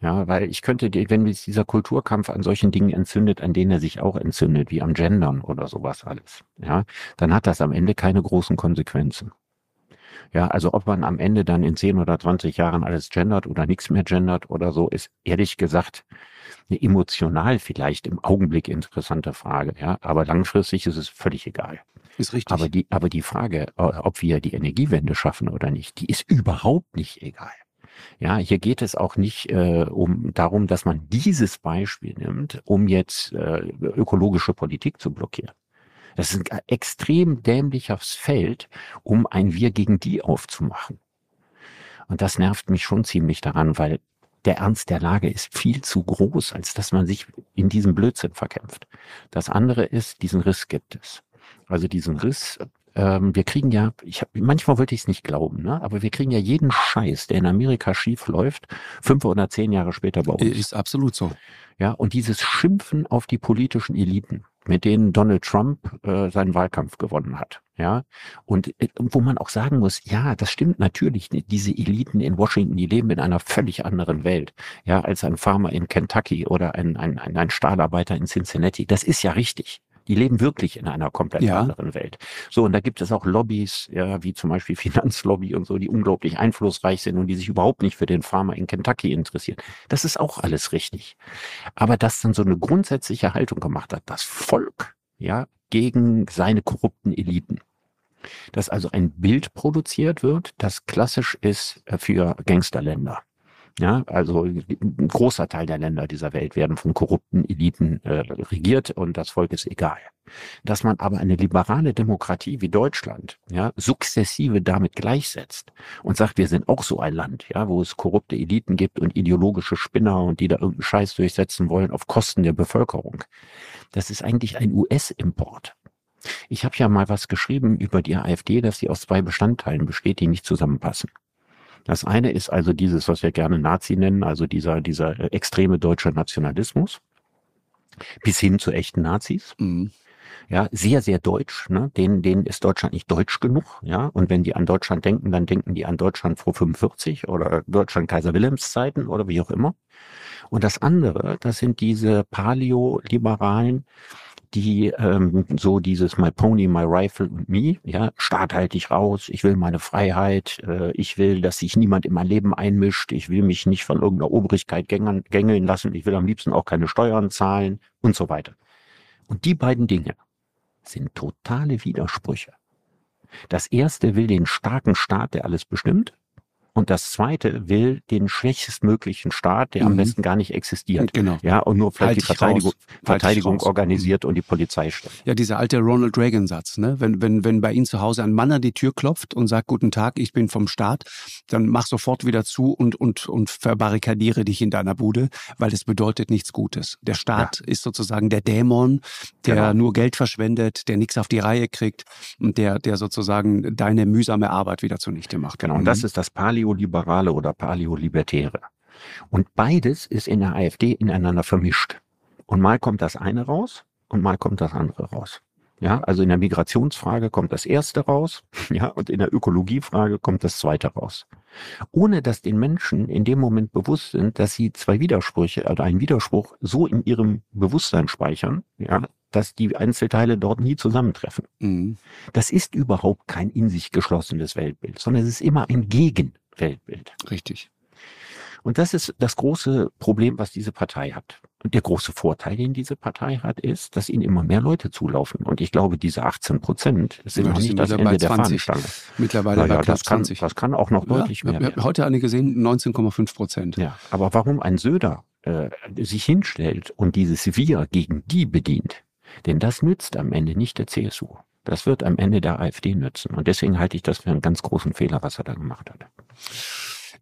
Ja, weil ich könnte, wenn dieser Kulturkampf an solchen Dingen entzündet, an denen er sich auch entzündet, wie am Gendern oder sowas alles, ja, dann hat das am Ende keine großen Konsequenzen. Ja, also ob man am Ende dann in 10 oder 20 Jahren alles gendert oder nichts mehr gendert oder so, ist ehrlich gesagt eine emotional vielleicht im Augenblick interessante Frage. Ja, aber langfristig ist es völlig egal. Ist richtig. Aber die, aber die Frage, ob wir die Energiewende schaffen oder nicht, die ist überhaupt nicht egal. Ja, hier geht es auch nicht äh, um darum, dass man dieses Beispiel nimmt, um jetzt äh, ökologische Politik zu blockieren. Das ist ein extrem dämliches Feld, um ein Wir gegen die aufzumachen. Und das nervt mich schon ziemlich daran, weil der Ernst der Lage ist viel zu groß, als dass man sich in diesem Blödsinn verkämpft. Das andere ist, diesen Riss gibt es. Also diesen Riss, ähm, wir kriegen ja, ich hab, manchmal wollte ich es nicht glauben, ne? aber wir kriegen ja jeden Scheiß, der in Amerika schief läuft, fünf oder zehn Jahre später bei uns. Ist absolut so. Ja, und dieses Schimpfen auf die politischen Eliten, mit denen Donald Trump äh, seinen Wahlkampf gewonnen hat. Ja, und äh, wo man auch sagen muss, ja, das stimmt natürlich. Diese Eliten in Washington, die leben in einer völlig anderen Welt, ja, als ein Farmer in Kentucky oder ein, ein, ein, ein Stahlarbeiter in Cincinnati. Das ist ja richtig. Die leben wirklich in einer komplett ja. anderen Welt. So, und da gibt es auch Lobbys, ja, wie zum Beispiel Finanzlobby und so, die unglaublich einflussreich sind und die sich überhaupt nicht für den Farmer in Kentucky interessieren. Das ist auch alles richtig. Aber dass dann so eine grundsätzliche Haltung gemacht hat, das Volk, ja, gegen seine korrupten Eliten. Dass also ein Bild produziert wird, das klassisch ist äh, für Gangsterländer. Ja, also ein großer Teil der Länder dieser Welt werden von korrupten Eliten äh, regiert und das Volk ist egal. Dass man aber eine liberale Demokratie wie Deutschland ja sukzessive damit gleichsetzt und sagt, wir sind auch so ein Land, ja, wo es korrupte Eliten gibt und ideologische Spinner und die da irgendeinen Scheiß durchsetzen wollen auf Kosten der Bevölkerung. Das ist eigentlich ein US-Import. Ich habe ja mal was geschrieben über die AfD, dass sie aus zwei Bestandteilen besteht, die nicht zusammenpassen. Das eine ist also dieses, was wir gerne Nazi nennen, also dieser, dieser äh, extreme deutsche Nationalismus, bis hin zu echten Nazis. Mhm. Ja, sehr, sehr deutsch. Ne? Denen, denen ist Deutschland nicht deutsch genug. Ja, und wenn die an Deutschland denken, dann denken die an Deutschland vor 45 oder Deutschland Kaiser Wilhelms Zeiten oder wie auch immer. Und das andere, das sind diese Paleo-Liberalen, die ähm, so dieses My Pony, My Rifle und Me, ja, Staat halt dich raus, ich will meine Freiheit, äh, ich will, dass sich niemand in mein Leben einmischt, ich will mich nicht von irgendeiner Obrigkeit gängeln, gängeln lassen, ich will am liebsten auch keine Steuern zahlen und so weiter. Und die beiden Dinge sind totale Widersprüche. Das erste will den starken Staat, der alles bestimmt, und das zweite will den schwächstmöglichen Staat, der mhm. am besten gar nicht existiert. Genau. Ja, und nur vielleicht halt die Verteidigung, Verteidigung organisiert mhm. und die Polizei stellt. Ja, dieser alte Ronald Reagan-Satz, ne? Wenn, wenn, wenn bei Ihnen zu Hause ein Mann an die Tür klopft und sagt, guten Tag, ich bin vom Staat, dann mach sofort wieder zu und, und, und verbarrikadiere dich in deiner Bude, weil das bedeutet nichts Gutes. Der Staat ja. ist sozusagen der Dämon, der genau. nur Geld verschwendet, der nichts auf die Reihe kriegt und der, der sozusagen deine mühsame Arbeit wieder zunichte macht. Genau. Und das mhm. ist das Palio Paleoliberale oder Paleolibertäre. Und beides ist in der AfD ineinander vermischt. Und mal kommt das eine raus und mal kommt das andere raus. Ja, also in der Migrationsfrage kommt das erste raus, ja, und in der Ökologiefrage kommt das zweite raus. Ohne dass den Menschen in dem Moment bewusst sind, dass sie zwei Widersprüche oder einen Widerspruch so in ihrem Bewusstsein speichern, ja, dass die Einzelteile dort nie zusammentreffen. Mhm. Das ist überhaupt kein in sich geschlossenes Weltbild, sondern es ist immer ein Gegen Weltbild. Richtig. Und das ist das große Problem, was diese Partei hat. Und der große Vorteil, den diese Partei hat, ist, dass ihnen immer mehr Leute zulaufen. Und ich glaube, diese 18 Prozent sind ja, noch nicht das Ende der Fahnenstange. Mittlerweile naja, bei das kann, 20. Das kann auch noch ja, deutlich mehr werden. Heute eine gesehen, 19,5 Prozent. Ja, aber warum ein Söder äh, sich hinstellt und dieses Wir gegen die bedient, denn das nützt am Ende nicht der CSU. Das wird am Ende der AfD nützen. Und deswegen halte ich das für einen ganz großen Fehler, was er da gemacht hat.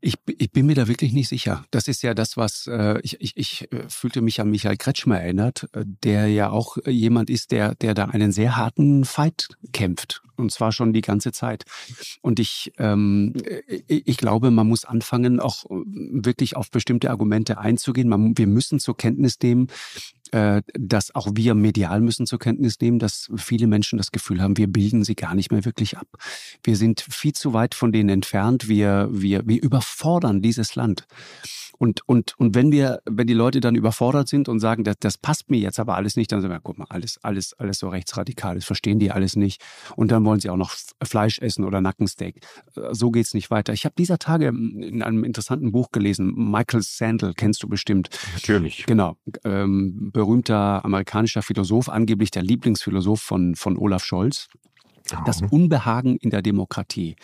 Ich, ich bin mir da wirklich nicht sicher. Das ist ja das, was äh, ich, ich, ich äh, fühlte mich an Michael Kretschmer erinnert, äh, der ja auch jemand ist, der, der da einen sehr harten Fight kämpft. Und zwar schon die ganze Zeit. Und ich, ähm, ich glaube, man muss anfangen, auch wirklich auf bestimmte Argumente einzugehen. Man, wir müssen zur Kenntnis nehmen, äh, dass auch wir medial müssen zur Kenntnis nehmen, dass viele Menschen das Gefühl haben, wir bilden sie gar nicht mehr wirklich ab. Wir sind viel zu weit von denen entfernt. Wir, wir, wir überfordern dieses Land. Und, und, und wenn wir, wenn die Leute dann überfordert sind und sagen, das, das passt mir jetzt aber alles nicht, dann sagen wir, guck mal, alles, alles, alles so rechtsradikal, das verstehen die alles nicht. Und dann wollen sie auch noch Fleisch essen oder Nackensteak. So geht's nicht weiter. Ich habe dieser Tage in einem interessanten Buch gelesen, Michael Sandel, kennst du bestimmt. Natürlich. Genau. Ähm, berühmter amerikanischer Philosoph, angeblich der Lieblingsphilosoph von, von Olaf Scholz das Unbehagen in der Demokratie.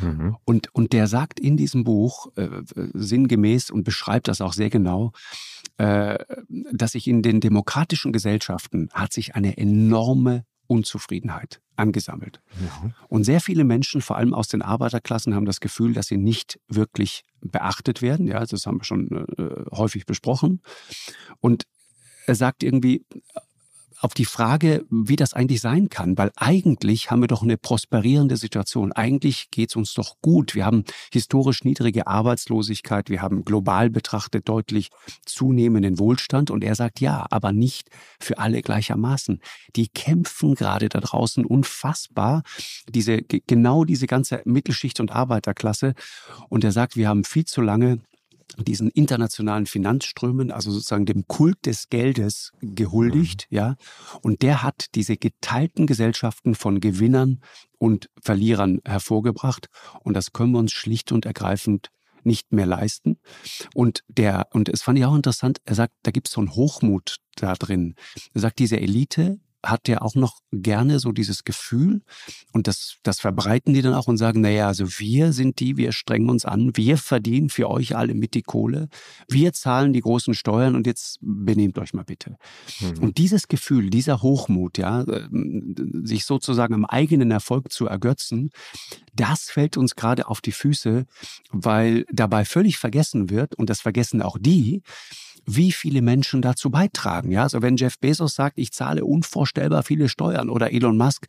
Mhm. Und, und der sagt in diesem Buch äh, sinngemäß und beschreibt das auch sehr genau, äh, dass sich in den demokratischen Gesellschaften hat sich eine enorme Unzufriedenheit angesammelt. Ja. Und sehr viele Menschen, vor allem aus den Arbeiterklassen, haben das Gefühl, dass sie nicht wirklich beachtet werden. Ja, das haben wir schon äh, häufig besprochen. Und er sagt irgendwie, auf die Frage, wie das eigentlich sein kann, weil eigentlich haben wir doch eine prosperierende Situation. Eigentlich geht es uns doch gut. Wir haben historisch niedrige Arbeitslosigkeit, wir haben global betrachtet deutlich zunehmenden Wohlstand und er sagt ja, aber nicht für alle gleichermaßen. Die kämpfen gerade da draußen unfassbar, diese, genau diese ganze Mittelschicht und Arbeiterklasse und er sagt, wir haben viel zu lange diesen internationalen Finanzströmen, also sozusagen dem Kult des Geldes gehuldigt, mhm. ja. Und der hat diese geteilten Gesellschaften von Gewinnern und Verlierern hervorgebracht. Und das können wir uns schlicht und ergreifend nicht mehr leisten. Und der, und es fand ich auch interessant, er sagt, da gibt es so einen Hochmut da drin. Er sagt, diese Elite, hat der auch noch gerne so dieses Gefühl und das, das verbreiten die dann auch und sagen, naja, also wir sind die, wir strengen uns an, wir verdienen für euch alle mit die Kohle, wir zahlen die großen Steuern und jetzt benehmt euch mal bitte. Mhm. Und dieses Gefühl, dieser Hochmut, ja, ähm, sich sozusagen am eigenen Erfolg zu ergötzen, das fällt uns gerade auf die Füße, weil dabei völlig vergessen wird, und das vergessen auch die, wie viele Menschen dazu beitragen. Ja, also wenn Jeff Bezos sagt, ich zahle unvorstellbar viele Steuern oder Elon Musk,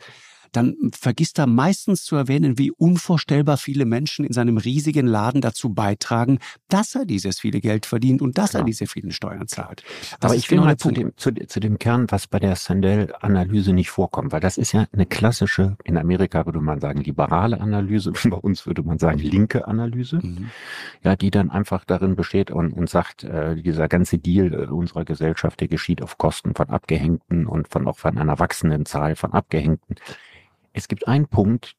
dann vergisst er meistens zu erwähnen, wie unvorstellbar viele Menschen in seinem riesigen Laden dazu beitragen, dass er dieses viele Geld verdient und dass Klar. er diese vielen Steuern zahlt. Das Aber ich will genau mal zu dem, zu, zu, dem Kern, was bei der Sandel-Analyse nicht vorkommt, weil das ist ja eine klassische, in Amerika würde man sagen, liberale Analyse, bei uns würde man sagen, linke Analyse, mhm. ja, die dann einfach darin besteht und, und sagt, äh, dieser ganze Deal äh, unserer Gesellschaft, der geschieht auf Kosten von Abgehängten und von auch von einer wachsenden Zahl von Abgehängten. Es gibt einen Punkt,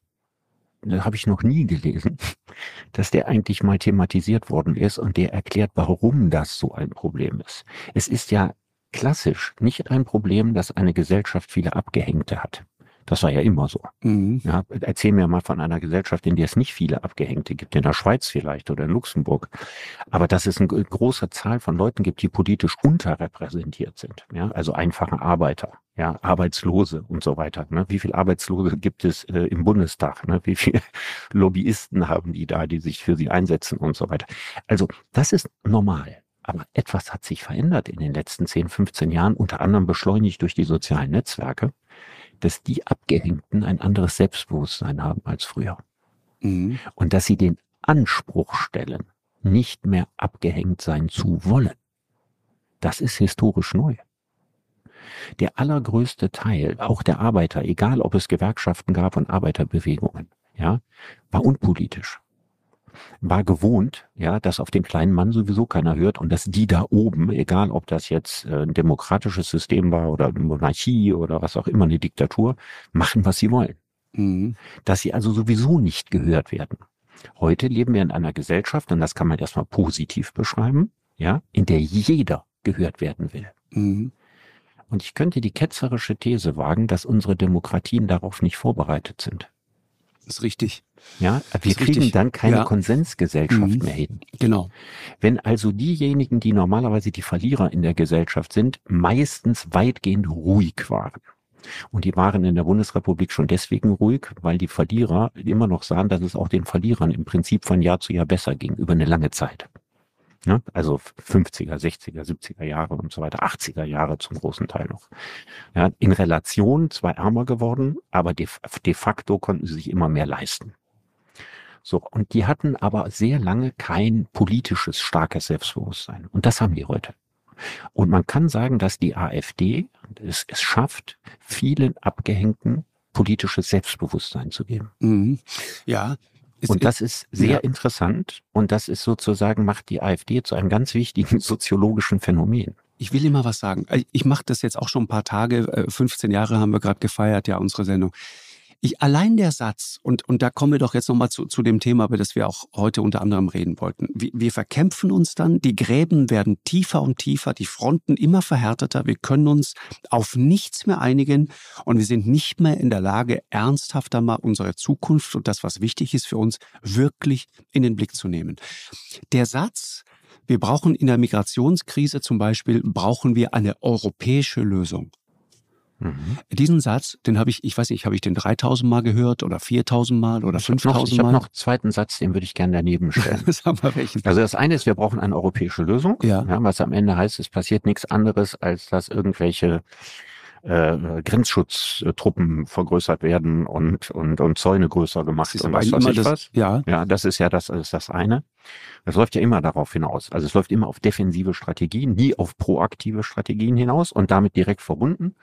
da habe ich noch nie gelesen, dass der eigentlich mal thematisiert worden ist und der erklärt, warum das so ein Problem ist. Es ist ja klassisch nicht ein Problem, dass eine Gesellschaft viele Abgehängte hat. Das war ja immer so. Mhm. Ja, erzähl mir mal von einer Gesellschaft, in der es nicht viele Abgehängte gibt, in der Schweiz vielleicht oder in Luxemburg. Aber dass es eine große Zahl von Leuten gibt, die politisch unterrepräsentiert sind. Ja, also einfache Arbeiter, ja, Arbeitslose und so weiter. Ne? Wie viele Arbeitslose gibt es äh, im Bundestag? Ne? Wie viele Lobbyisten haben die da, die sich für sie einsetzen und so weiter? Also das ist normal. Aber etwas hat sich verändert in den letzten 10, 15 Jahren, unter anderem beschleunigt durch die sozialen Netzwerke dass die Abgehängten ein anderes Selbstbewusstsein haben als früher. Mhm. Und dass sie den Anspruch stellen, nicht mehr abgehängt sein zu wollen. Das ist historisch neu. Der allergrößte Teil, auch der Arbeiter, egal ob es Gewerkschaften gab und Arbeiterbewegungen, ja, war unpolitisch war gewohnt, ja, dass auf den kleinen Mann sowieso keiner hört und dass die da oben, egal ob das jetzt äh, ein demokratisches System war oder eine Monarchie oder was auch immer, eine Diktatur, machen, was sie wollen. Mhm. Dass sie also sowieso nicht gehört werden. Heute leben wir in einer Gesellschaft, und das kann man erstmal positiv beschreiben, ja, in der jeder gehört werden will. Mhm. Und ich könnte die ketzerische These wagen, dass unsere Demokratien darauf nicht vorbereitet sind. Das ist richtig. Ja, wir kriegen richtig. dann keine ja. Konsensgesellschaft mhm. mehr hin. Genau. Wenn also diejenigen, die normalerweise die Verlierer in der Gesellschaft sind, meistens weitgehend ruhig waren. Und die waren in der Bundesrepublik schon deswegen ruhig, weil die Verlierer immer noch sahen, dass es auch den Verlierern im Prinzip von Jahr zu Jahr besser ging, über eine lange Zeit. Ne? Also 50er, 60er, 70er Jahre und so weiter, 80er Jahre zum großen Teil noch. Ja, in Relation zwar ärmer geworden, aber de, de facto konnten sie sich immer mehr leisten. So, und die hatten aber sehr lange kein politisches starkes Selbstbewusstsein. Und das haben die heute. Und man kann sagen, dass die AfD es, es schafft, vielen Abgehängten politisches Selbstbewusstsein zu geben. Mhm. Ja, und das ist sehr ja. interessant und das ist sozusagen, macht die AfD zu einem ganz wichtigen soziologischen Phänomen. Ich will immer was sagen. Ich mache das jetzt auch schon ein paar Tage. 15 äh, Jahre haben wir gerade gefeiert, ja, unsere Sendung. Ich, allein der Satz, und, und da kommen wir doch jetzt nochmal zu, zu dem Thema, über das wir auch heute unter anderem reden wollten. Wir, wir verkämpfen uns dann, die Gräben werden tiefer und tiefer, die Fronten immer verhärteter, wir können uns auf nichts mehr einigen und wir sind nicht mehr in der Lage, ernsthafter mal unsere Zukunft und das, was wichtig ist für uns, wirklich in den Blick zu nehmen. Der Satz, wir brauchen in der Migrationskrise zum Beispiel, brauchen wir eine europäische Lösung. Mhm. Diesen Satz, den habe ich, ich weiß nicht, habe ich den 3000 Mal gehört oder 4000 Mal oder 5000 Mal? Ich habe noch einen zweiten Satz, den würde ich gerne daneben stellen. Sagen wir welchen. Also das eine ist, wir brauchen eine europäische Lösung. Ja. ja. Was am Ende heißt, es passiert nichts anderes, als dass irgendwelche äh, Grenzschutztruppen vergrößert werden und, und, und Zäune größer gemacht und was weiß ich das, was. Ja. ja, das ist ja das, das ist das eine. Das läuft ja immer darauf hinaus. Also es läuft immer auf defensive Strategien, nie auf proaktive Strategien hinaus und damit direkt verbunden.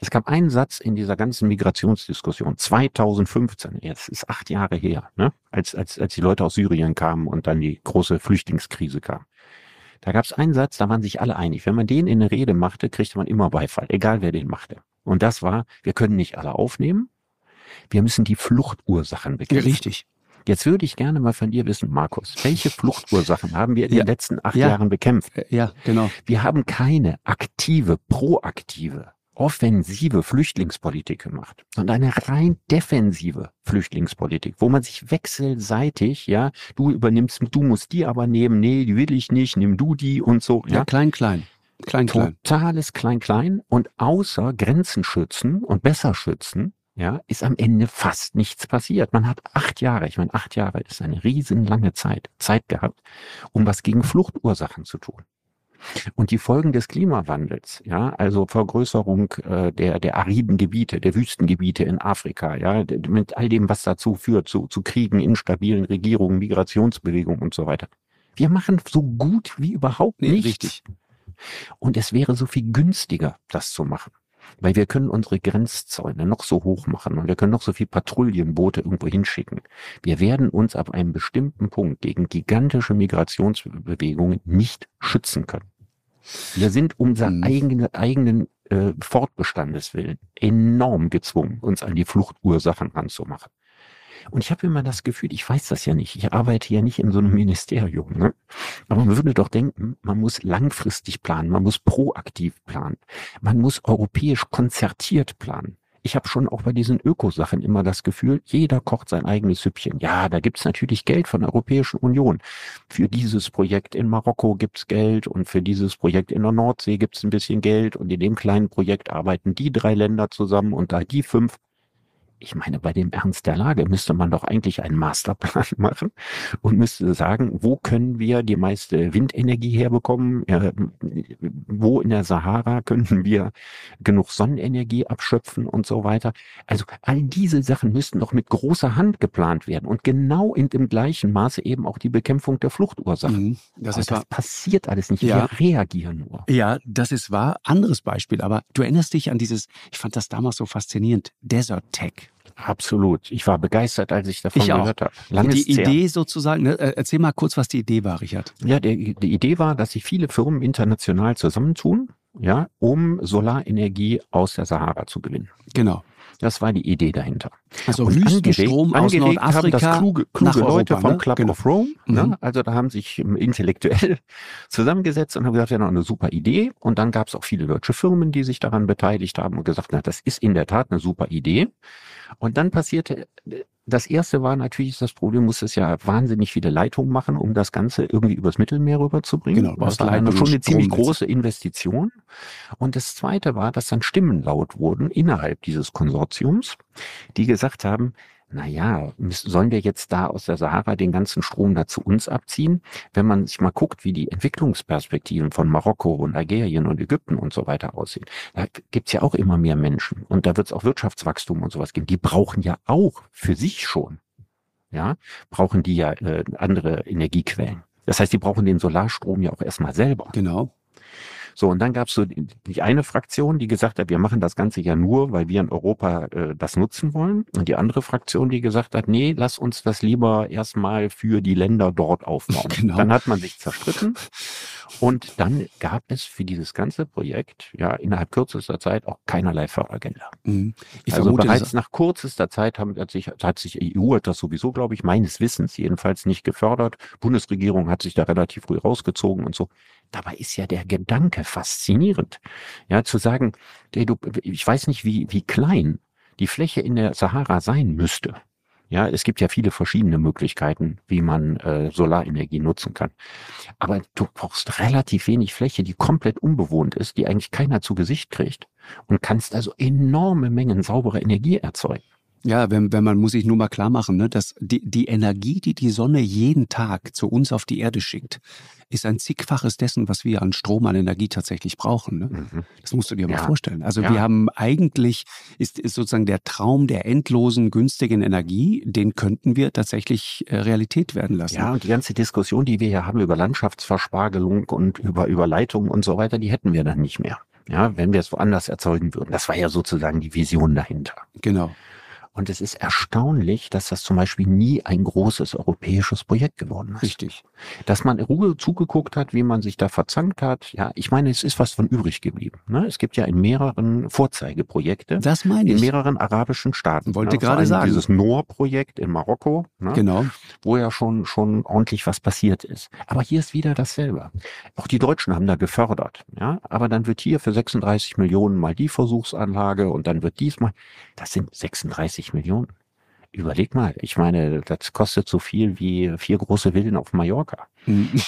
Es gab einen Satz in dieser ganzen Migrationsdiskussion, 2015, jetzt ist acht Jahre her, ne? als, als, als die Leute aus Syrien kamen und dann die große Flüchtlingskrise kam. Da gab es einen Satz, da waren sich alle einig. Wenn man den in eine Rede machte, kriegte man immer Beifall, egal wer den machte. Und das war, wir können nicht alle aufnehmen, wir müssen die Fluchtursachen bekämpfen. Richtig. Jetzt würde ich gerne mal von dir wissen, Markus, welche Fluchtursachen haben wir in ja. den letzten acht ja. Jahren bekämpft? Ja, genau. Wir haben keine aktive, proaktive offensive Flüchtlingspolitik gemacht, sondern eine rein defensive Flüchtlingspolitik, wo man sich wechselseitig, ja, du übernimmst, du musst die aber nehmen, nee, die will ich nicht, nimm du die und so. Ja, ja klein, klein. Klein, klein. Totales Klein, Klein. Und außer Grenzen schützen und besser schützen, ja, ist am Ende fast nichts passiert. Man hat acht Jahre, ich meine, acht Jahre ist eine riesenlange Zeit, Zeit gehabt, um was gegen Fluchtursachen zu tun. Und die Folgen des Klimawandels, ja, also Vergrößerung äh, der, der ariden Gebiete, der Wüstengebiete in Afrika, ja, mit all dem, was dazu führt, zu, zu Kriegen, instabilen Regierungen, Migrationsbewegungen und so weiter. Wir machen so gut wie überhaupt nee, nichts. Richtig. Und es wäre so viel günstiger, das zu machen. Weil wir können unsere Grenzzäune noch so hoch machen und wir können noch so viel Patrouillenboote irgendwo hinschicken. Wir werden uns ab einem bestimmten Punkt gegen gigantische Migrationsbewegungen nicht schützen können. Wir sind unser mhm. eigene, eigenen äh, Fortbestandeswillen enorm gezwungen, uns an die Fluchtursachen ranzumachen. Und ich habe immer das Gefühl, ich weiß das ja nicht, ich arbeite ja nicht in so einem Ministerium, ne? aber man würde doch denken, man muss langfristig planen, man muss proaktiv planen, man muss europäisch konzertiert planen. Ich habe schon auch bei diesen Ökosachen immer das Gefühl, jeder kocht sein eigenes Süppchen. Ja, da gibt's natürlich Geld von der Europäischen Union. Für dieses Projekt in Marokko gibt's Geld und für dieses Projekt in der Nordsee gibt's ein bisschen Geld und in dem kleinen Projekt arbeiten die drei Länder zusammen und da die fünf ich meine, bei dem Ernst der Lage müsste man doch eigentlich einen Masterplan machen und müsste sagen, wo können wir die meiste Windenergie herbekommen? wo in der Sahara könnten wir genug Sonnenenergie abschöpfen und so weiter? Also all diese Sachen müssten doch mit großer Hand geplant werden und genau in dem gleichen Maße eben auch die Bekämpfung der Fluchtursachen. Mhm, das, ist das passiert alles nicht. Ja. Wir reagieren nur. Ja, das ist wahr. Anderes Beispiel. Aber du erinnerst dich an dieses, ich fand das damals so faszinierend, Desert Tech. Absolut. Ich war begeistert, als ich davon ich gehört habe. Lange die Idee sozusagen, ne? Äh, erzähl mal kurz, was die Idee war, Richard. Ja, die, die Idee war, dass sich viele Firmen international zusammentun, ja, um Solarenergie aus der Sahara zu gewinnen. Genau. Das war die Idee dahinter. Also und Wüstenstrom aus Nordafrika haben das kluge, kluge Leute vom ne? Club genau. of Rome. Ne? Mhm. Also da haben sich intellektuell zusammengesetzt und haben gesagt, ja, noch eine super Idee. Und dann gab es auch viele deutsche Firmen, die sich daran beteiligt haben und gesagt, na, das ist in der Tat eine super Idee. Und dann passierte, das erste war natürlich das Problem, musste es ja wahnsinnig viele Leitungen machen, um das Ganze irgendwie übers Mittelmeer rüberzubringen. Genau, das war eine, schon eine ziemlich große Investition. Und das zweite war, dass dann Stimmen laut wurden innerhalb dieses Konsortiums, die gesagt haben, na ja, sollen wir jetzt da aus der Sahara den ganzen Strom da zu uns abziehen? Wenn man sich mal guckt, wie die Entwicklungsperspektiven von Marokko und Algerien und Ägypten und so weiter aussehen, da gibt's ja auch immer mehr Menschen und da wird's auch Wirtschaftswachstum und sowas geben. Die brauchen ja auch für sich schon, ja, brauchen die ja äh, andere Energiequellen. Das heißt, die brauchen den Solarstrom ja auch erstmal selber. Genau. So, und dann gab es so die, die, eine Fraktion, die gesagt hat, wir machen das Ganze ja nur, weil wir in Europa äh, das nutzen wollen. Und die andere Fraktion, die gesagt hat, nee, lass uns das lieber erstmal für die Länder dort aufbauen. Genau. Dann hat man sich zerstritten. Und dann gab es für dieses ganze Projekt ja innerhalb kürzester Zeit auch keinerlei Fördergelder. Mhm. Ich also vermute, bereits nach kürzester Zeit haben, hat, sich, hat sich EU hat das sowieso, glaube ich, meines Wissens jedenfalls nicht gefördert. Bundesregierung hat sich da relativ früh rausgezogen und so. Dabei ist ja der Gedanke faszinierend. Ja, zu sagen, du, ich weiß nicht, wie, wie klein die Fläche in der Sahara sein müsste. Ja, es gibt ja viele verschiedene Möglichkeiten, wie man äh, Solarenergie nutzen kann. Aber du brauchst relativ wenig Fläche, die komplett unbewohnt ist, die eigentlich keiner zu Gesicht kriegt und kannst also enorme Mengen sauberer Energie erzeugen. Ja, wenn, wenn man muss sich nur mal klar machen, ne, dass die, die Energie, die die Sonne jeden Tag zu uns auf die Erde schickt, ist ein zigfaches dessen, was wir an Strom, an Energie tatsächlich brauchen. Ne? Mhm. Das musst du dir ja. mal vorstellen. Also ja. wir haben eigentlich, ist, ist sozusagen der Traum der endlosen, günstigen Energie, den könnten wir tatsächlich äh, Realität werden lassen. Ja, und die ganze Diskussion, die wir hier haben über Landschaftsverspargelung und über Überleitung und so weiter, die hätten wir dann nicht mehr. Ja, wenn wir es woanders erzeugen würden. Das war ja sozusagen die Vision dahinter. Genau. Und es ist erstaunlich, dass das zum Beispiel nie ein großes europäisches Projekt geworden ist. Richtig. Dass man in Ruhe zugeguckt hat, wie man sich da verzankt hat. Ja, ich meine, es ist was von übrig geblieben. Ne? Es gibt ja in mehreren Vorzeigeprojekte. Das meine ich. In mehreren arabischen Staaten. Wollte ne? gerade sagen. Dieses NOR-Projekt in Marokko. Ne? Genau. Wo ja schon, schon ordentlich was passiert ist. Aber hier ist wieder dasselbe. Auch die Deutschen haben da gefördert. Ja, aber dann wird hier für 36 Millionen mal die Versuchsanlage und dann wird diesmal, das sind 36 Millionen. Überleg mal, ich meine, das kostet so viel wie vier große Villen auf Mallorca.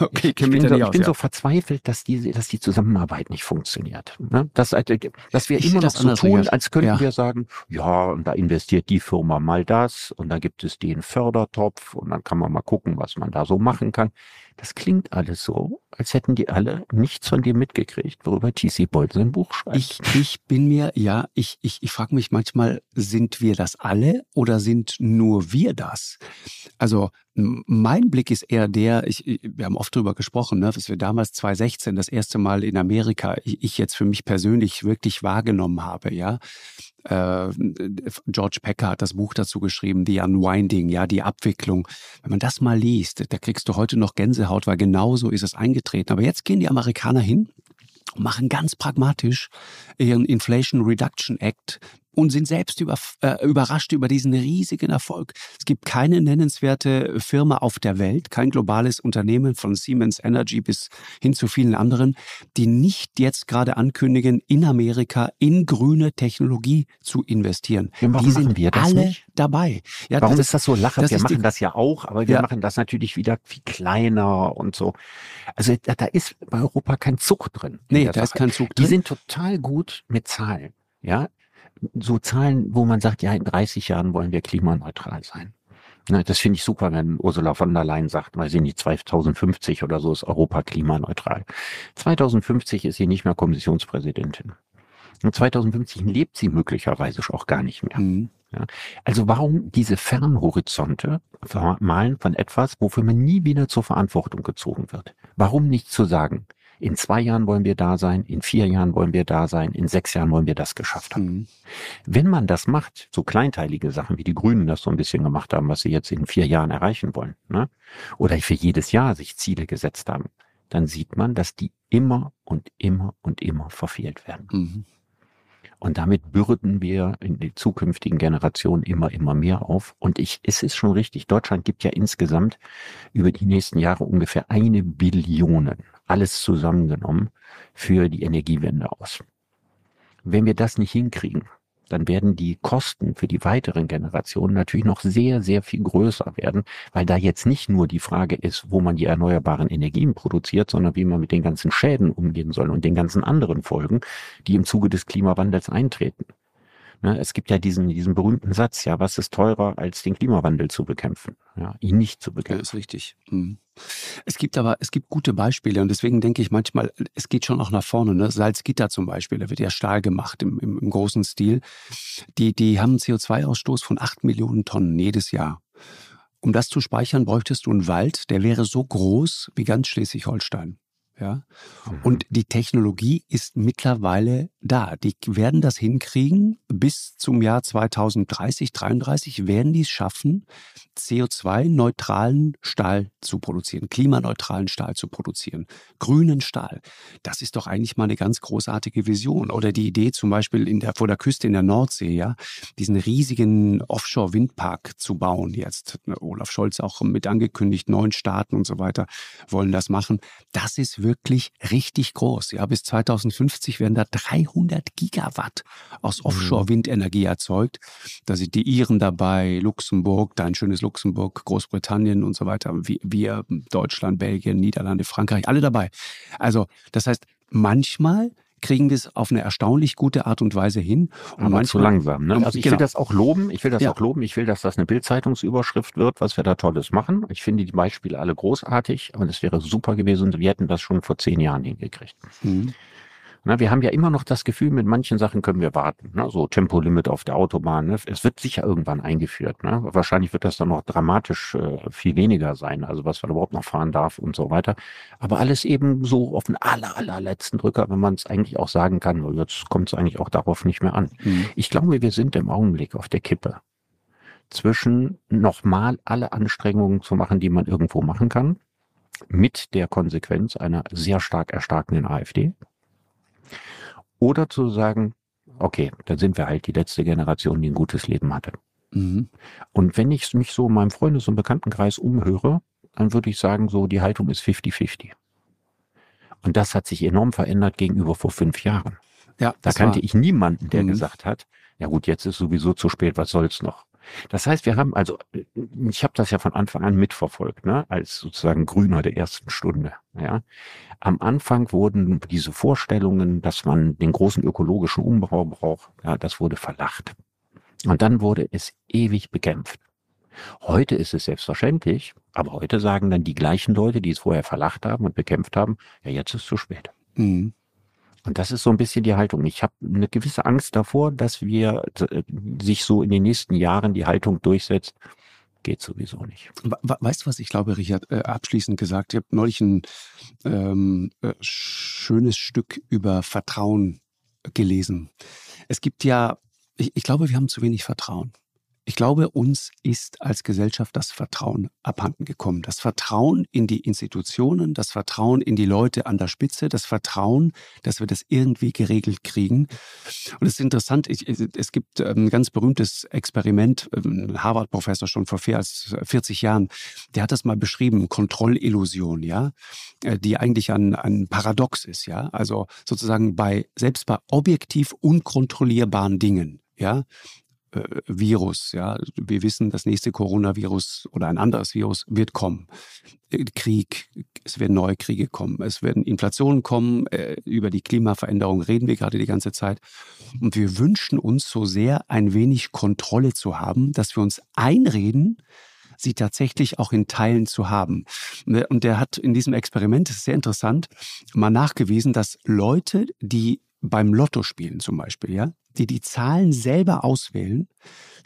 Okay, ich, ich bin, so, ich bin so verzweifelt, dass die, dass die Zusammenarbeit nicht funktioniert. Ne? Dass, äh, dass wir Ich immer noch so tun, als könnten Ja. wir sagen, ja, und da investiert die Firma mal das und da gibt es den Fördertopf und dann kann man mal gucken, was man da so machen kann. Das klingt alles so, als hätten die alle nichts von dem mitgekriegt, worüber TC Boyle sein Buch schreibt. Ich, ich bin mir, ja, ich, ich, ich frage mich manchmal, sind wir das alle oder sind nur wir das? Also mein Blick ist eher der, ich, wir haben oft drüber gesprochen, ne, dass wir damals 2016 das erste Mal in Amerika, ich, ich jetzt für mich persönlich wirklich wahrgenommen habe, ja. Äh, George Pecker hat das Buch dazu geschrieben, The Unwinding, ja, die Abwicklung. Wenn man das mal liest, da kriegst du heute noch Gänsehaut, weil genauso ist es eingetreten. Aber jetzt gehen die Amerikaner hin und machen ganz pragmatisch ihren Inflation Reduction Act und sind selbst über, äh, überrascht über diesen riesigen Erfolg. Es gibt keine nennenswerte Firma auf der Welt, kein globales Unternehmen von Siemens Energy bis hin zu vielen anderen, die nicht jetzt gerade ankündigen, in Amerika in grüne Technologie zu investieren. Ja, warum die machen sind wir das alle nicht? dabei. Ja, Warum das, ist das so das Wir ist machen die- das ja auch, aber wir Ja. machen das natürlich wieder viel kleiner und so. Also da, da ist bei Europa kein Zug drin. in nee, da ist Sache. kein Zug Die drin. sind total gut mit Zahlen. Ja, so Zahlen, wo man sagt, ja, in 30 Jahren wollen wir klimaneutral sein. Ne, das finde ich super, wenn Ursula von der Leyen sagt, weiß ich nicht, 2050 oder so ist Europa klimaneutral. 2050 ist sie nicht mehr Kommissionspräsidentin. Und 2050 lebt sie möglicherweise auch gar nicht mehr. Mhm. Also warum diese Fernhorizonte malen von etwas, wofür man nie wieder zur Verantwortung gezogen wird? Warum nicht zu sagen, in zwei Jahren wollen wir da sein, in vier Jahren wollen wir da sein, in sechs Jahren wollen wir das geschafft haben? Mhm. Wenn man das macht, so kleinteilige Sachen, wie die Grünen das so ein bisschen gemacht haben, was sie jetzt in vier Jahren erreichen wollen, ne? oder für jedes Jahr sich Ziele gesetzt haben, dann sieht man, dass die immer und immer und immer verfehlt werden. Mhm. Und damit bürden wir in die zukünftigen Generationen immer, immer mehr auf. Und ich, es ist schon richtig, Deutschland gibt ja insgesamt über die nächsten Jahre ungefähr eine Billion, alles zusammengenommen, für die Energiewende aus. Wenn wir das nicht hinkriegen, dann werden die Kosten für die weiteren Generationen natürlich noch sehr, sehr viel größer werden, weil da jetzt nicht nur die Frage ist, wo man die erneuerbaren Energien produziert, sondern wie man mit den ganzen Schäden umgehen soll und den ganzen anderen Folgen, die im Zuge des Klimawandels eintreten. Ne, es gibt ja diesen, diesen berühmten Satz, ja, was ist teurer, als den Klimawandel zu bekämpfen? Ja, ihn nicht zu bekämpfen. ist richtig. Mhm. Es gibt aber, es gibt gute Beispiele und deswegen denke ich manchmal, es geht schon auch nach vorne. Ne? Salzgitter zum Beispiel, da wird ja Stahl gemacht im, im, im großen Stil. Die, die haben einen CO2-Ausstoß von acht Millionen Tonnen jedes Jahr. Um das zu speichern, bräuchtest du einen Wald, der wäre so groß wie ganz Schleswig-Holstein. Ja? Mhm. Und die Technologie ist mittlerweile da. Die werden das hinkriegen. Bis zum Jahr 2030, 33 werden die es schaffen, CO2-neutralen Stahl zu produzieren, klimaneutralen Stahl zu produzieren, grünen Stahl. Das ist doch eigentlich mal eine ganz großartige Vision. Oder die Idee zum Beispiel in der, vor der Küste in der Nordsee, ja, diesen riesigen Offshore-Windpark zu bauen jetzt. Olaf Scholz auch mit angekündigt, neun Staaten und so weiter wollen das machen. Das ist wirklich richtig groß. Ja, bis 2050 werden da 300 Gigawatt aus Offshore-Windenergie erzeugt. Da sind die Iren dabei, Luxemburg, dein schönes Luxemburg, Großbritannien und so weiter. Wir Deutschland, Belgien, Niederlande, Frankreich, alle dabei. Also, das heißt, manchmal kriegen wir es auf eine erstaunlich gute Art und Weise hin. Und Aber manchmal, zu langsam. Ne? Also ich genau. will das auch loben. Ich will das Ja. auch loben. Ich will, dass das eine Bildzeitungsüberschrift wird, was wir da Tolles machen. Ich finde die Beispiele alle großartig, aber es wäre super gewesen. Wir hätten das schon vor zehn Jahren hingekriegt. Mhm. Na, wir haben ja immer noch das Gefühl, mit manchen Sachen können wir warten. Ne? So Tempolimit auf der Autobahn. Ne? Es wird sicher irgendwann eingeführt. Ne? Wahrscheinlich wird das dann noch dramatisch äh, viel weniger sein, also was man überhaupt noch fahren darf und so weiter. Aber alles eben so auf den aller, allerletzten Drücker, wenn man es eigentlich auch sagen kann, jetzt kommt es eigentlich auch darauf nicht mehr an. Mhm. Ich glaube, wir sind im Augenblick auf der Kippe zwischen nochmal alle Anstrengungen zu machen, die man irgendwo machen kann, mit der Konsequenz einer sehr stark erstarkenden AfD oder zu sagen, okay, dann sind wir halt die letzte Generation, die ein gutes Leben hatte. Mhm. Und wenn ich mich so in meinem Freundes- und Bekanntenkreis umhöre, dann würde ich sagen, so die Haltung ist 50-50. Und das hat sich enorm verändert gegenüber vor fünf Jahren. Ja, da kannte war. ich niemanden, der mhm. gesagt hat, ja gut, jetzt ist sowieso zu spät, was soll's noch? Das heißt, wir haben also, ich habe das ja von Anfang an mitverfolgt, ne, als sozusagen Grüner der ersten Stunde. Ja, am Anfang wurden diese Vorstellungen, dass man den großen ökologischen Umbau braucht, ja, das wurde verlacht. Und dann wurde es ewig bekämpft. Heute ist es selbstverständlich, aber heute sagen dann die gleichen Leute, die es vorher verlacht haben und bekämpft haben, ja, jetzt ist es zu spät. Mhm. Und das ist so ein bisschen die Haltung. Ich habe eine gewisse Angst davor, dass wir äh, sich so in den nächsten Jahren die Haltung durchsetzt. Geht sowieso nicht. Weißt du, was ich glaube, Richard, äh, abschließend gesagt? Ich habe neulich ein ähm, äh, schönes Stück über Vertrauen gelesen. Es gibt ja, ich, ich glaube, wir haben zu wenig Vertrauen. Ich glaube, uns ist als Gesellschaft das Vertrauen abhanden gekommen. Das Vertrauen in die Institutionen, das Vertrauen in die Leute an der Spitze, das Vertrauen, dass wir das irgendwie geregelt kriegen. Und es ist interessant, ich, es gibt ähm, ein ganz berühmtes Experiment, ähm, ein Harvard-Professor schon vor mehr als 40 Jahren, der hat das mal beschrieben, Kontrollillusion, ja, äh, die eigentlich ein, ein Paradox ist, ja. Also sozusagen bei, selbst bei objektiv unkontrollierbaren Dingen, ja, äh, Virus. Ja, wir wissen, das nächste Coronavirus oder ein anderes Virus wird kommen. Äh, Krieg, es werden neue Kriege kommen, es werden Inflationen kommen. Äh, über die Klimaveränderung reden wir gerade die ganze Zeit. Und wir wünschen uns so sehr, ein wenig Kontrolle zu haben, dass wir uns einreden, sie tatsächlich auch in Teilen zu haben. Und der hat in diesem Experiment, das ist sehr interessant, mal nachgewiesen, dass Leute, die beim Lotto spielen zum Beispiel, ja, die die Zahlen selber auswählen,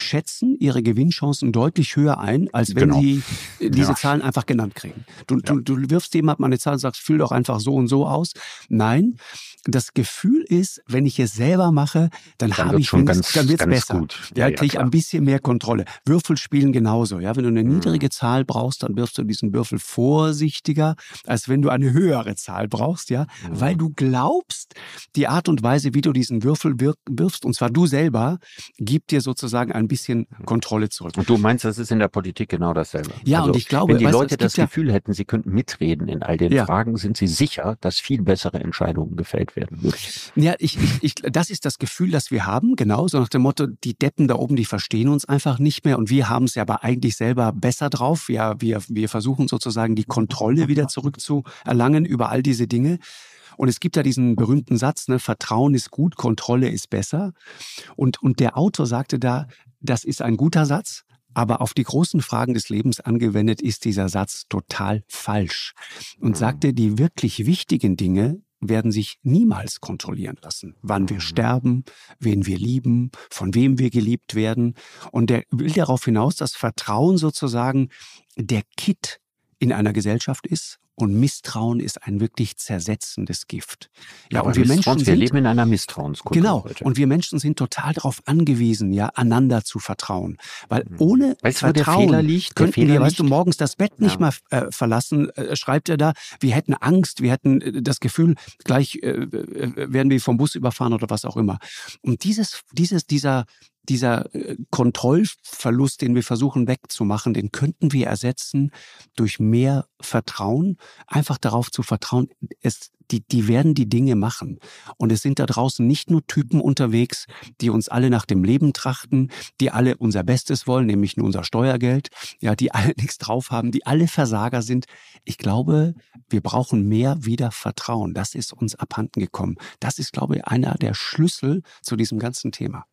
schätzen ihre Gewinnchancen deutlich höher ein, als wenn genau. sie diese ja. Zahlen einfach genannt kriegen. Du, ja. du, du wirfst jemand mal eine Zahl und sagst, füll doch einfach so und so aus. Nein, das Gefühl ist, wenn ich es selber mache, dann, dann habe ich schon ganz, dann wird's ganz besser. Gut. Ja, ja kriege ich ein bisschen mehr Kontrolle. Würfel spielen genauso. Ja, wenn du eine mhm. niedrige Zahl brauchst, dann wirfst du diesen Würfel vorsichtiger, als wenn du eine höhere Zahl brauchst. Ja, mhm. weil du glaubst, die Art und Weise, wie du diesen Würfel wirfst, und zwar du selber, gibt dir sozusagen ein bisschen Kontrolle zurück. Und du meinst, das ist in der Politik genau dasselbe? Ja, also, und ich glaube, wenn die Leute das Gefühl ja hätten, sie könnten mitreden in all den ja. Fragen, sind sie sicher, dass viel bessere Entscheidungen gefällt werden würden. Ja, ich, ich, ich, das ist das Gefühl, das wir haben, genau, so nach dem Motto, die Deppen da oben, die verstehen uns einfach nicht mehr und wir haben es ja aber eigentlich selber besser drauf. Ja, wir, wir versuchen sozusagen die Kontrolle wieder zurückzuerlangen über all diese Dinge. Und es gibt ja diesen berühmten Satz, ne, Vertrauen ist gut, Kontrolle ist besser. Und, und der Autor sagte da, das ist ein guter Satz, aber auf die großen Fragen des Lebens angewendet ist dieser Satz total falsch. Und mhm. sagte, die wirklich wichtigen Dinge werden sich niemals kontrollieren lassen. Wann wir mhm. sterben, wen wir lieben, von wem wir geliebt werden. Und er will darauf hinaus, dass Vertrauen sozusagen der Kit in einer Gesellschaft ist und Misstrauen ist ein wirklich zersetzendes Gift. Ja, ja und wir Menschen sind, wir leben in einer Misstrauenskultur. Genau. Heute. Und wir Menschen sind total darauf angewiesen, ja, einander zu vertrauen. Weil mhm. ohne weißt Vertrauen der liegt, könnten Fehler wir, weißt du, morgens das Bett nicht ja. mal äh, verlassen, äh, schreibt er da. Wir hätten Angst, wir hätten äh, das Gefühl, gleich äh, äh, werden wir vom Bus überfahren oder was auch immer. Und dieses, dieses, dieser, dieser äh, Kontrollverlust, den wir versuchen wegzumachen, den könnten wir ersetzen durch mehr Vertrauen. Einfach darauf zu vertrauen, es, die, die werden die Dinge machen. Und es sind da draußen nicht nur Typen unterwegs, die uns alle nach dem Leben trachten, die alle unser Bestes wollen, nämlich nur unser Steuergeld, ja, die alle nichts drauf haben, die alle Versager sind. Ich glaube, wir brauchen mehr wieder Vertrauen. Das ist uns abhanden gekommen. Das ist, glaube ich, einer der Schlüssel zu diesem ganzen Thema.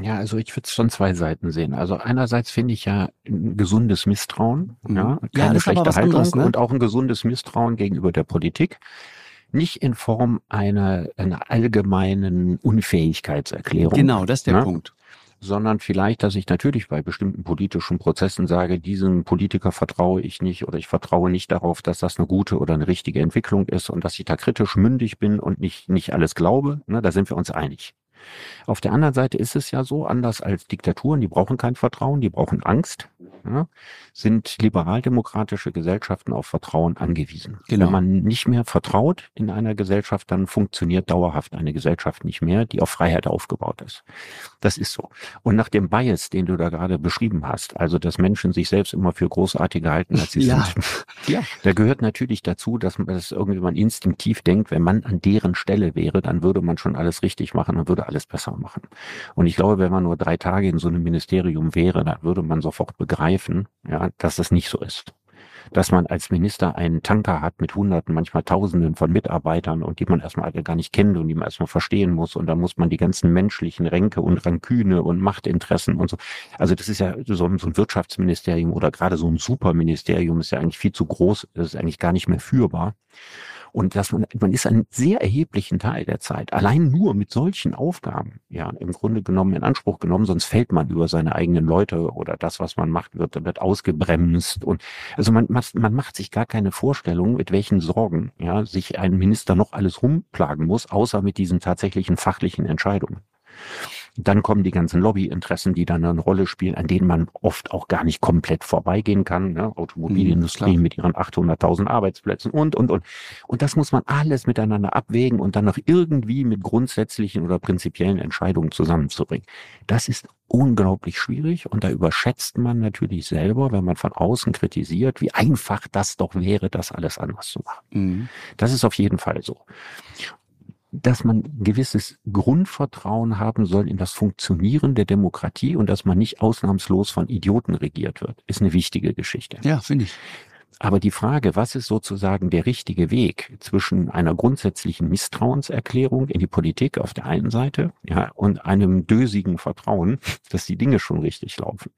Ja, also ich würde es schon zwei Seiten sehen. Also einerseits finde ich ja ein gesundes Misstrauen, mhm. ja, keine ja, schlechte Haltung anderes, ne? und auch ein gesundes Misstrauen gegenüber der Politik. nicht in Form einer, einer allgemeinen Unfähigkeitserklärung. Genau, das ist der ne? Punkt sondern vielleicht, dass ich natürlich bei bestimmten politischen Prozessen sage, diesem Politiker vertraue ich nicht oder ich vertraue nicht darauf, dass das eine gute oder eine richtige Entwicklung ist und dass ich da kritisch mündig bin und nicht, nicht alles glaube. Ne, da sind wir uns einig. Auf der anderen Seite ist es ja so, anders als Diktaturen, die brauchen kein Vertrauen, die brauchen Angst, ja, sind liberaldemokratische Gesellschaften auf Vertrauen angewiesen. Genau. Wenn man nicht mehr vertraut in einer Gesellschaft, dann funktioniert dauerhaft eine Gesellschaft nicht mehr, die auf Freiheit aufgebaut ist. Das ist so. Und nach dem Bias, den du da gerade beschrieben hast, also dass Menschen sich selbst immer für großartiger halten, als sie ja. sind, ja. da gehört natürlich dazu, dass man das irgendwie man instinktiv denkt, wenn man an deren Stelle wäre, dann würde man schon alles richtig machen und würde alles besser machen. Und ich glaube, wenn man nur drei Tage in so einem Ministerium wäre, dann würde man sofort begreifen, ja, dass das nicht so ist dass man als Minister einen Tanker hat mit Hunderten, manchmal Tausenden von Mitarbeitern und die man erstmal alle gar nicht kennt und die man erstmal verstehen muss. Und da muss man die ganzen menschlichen Ränke und Ranküne und Machtinteressen und so. Also das ist ja so, so ein Wirtschaftsministerium oder gerade so ein Superministerium ist ja eigentlich viel zu groß, ist eigentlich gar nicht mehr führbar. Und dass man, man ist einen sehr erheblichen Teil der Zeit allein nur mit solchen Aufgaben, ja, im Grunde genommen in Anspruch genommen, sonst fällt man über seine eigenen Leute oder das, was man macht, wird, wird ausgebremst. Und also man, man macht sich gar keine Vorstellung, mit welchen Sorgen, ja, sich ein Minister noch alles rumplagen muss, außer mit diesen tatsächlichen fachlichen Entscheidungen. Dann kommen die ganzen Lobbyinteressen, die dann eine Rolle spielen, an denen man oft auch gar nicht komplett vorbeigehen kann. Ne? Automobilindustrie mhm, mit ihren 800.000 Arbeitsplätzen und, und, und. Und das muss man alles miteinander abwägen und dann noch irgendwie mit grundsätzlichen oder prinzipiellen Entscheidungen zusammenzubringen. Das ist unglaublich schwierig und da überschätzt man natürlich selber, wenn man von außen kritisiert, wie einfach das doch wäre, das alles anders zu machen. Mhm. Das ist auf jeden Fall so dass man gewisses Grundvertrauen haben soll in das Funktionieren der Demokratie und dass man nicht ausnahmslos von Idioten regiert wird, ist eine wichtige Geschichte. Ja, finde ich. Aber die Frage, was ist sozusagen der richtige Weg zwischen einer grundsätzlichen Misstrauenserklärung in die Politik auf der einen Seite ja, und einem dösigen Vertrauen, dass die Dinge schon richtig laufen,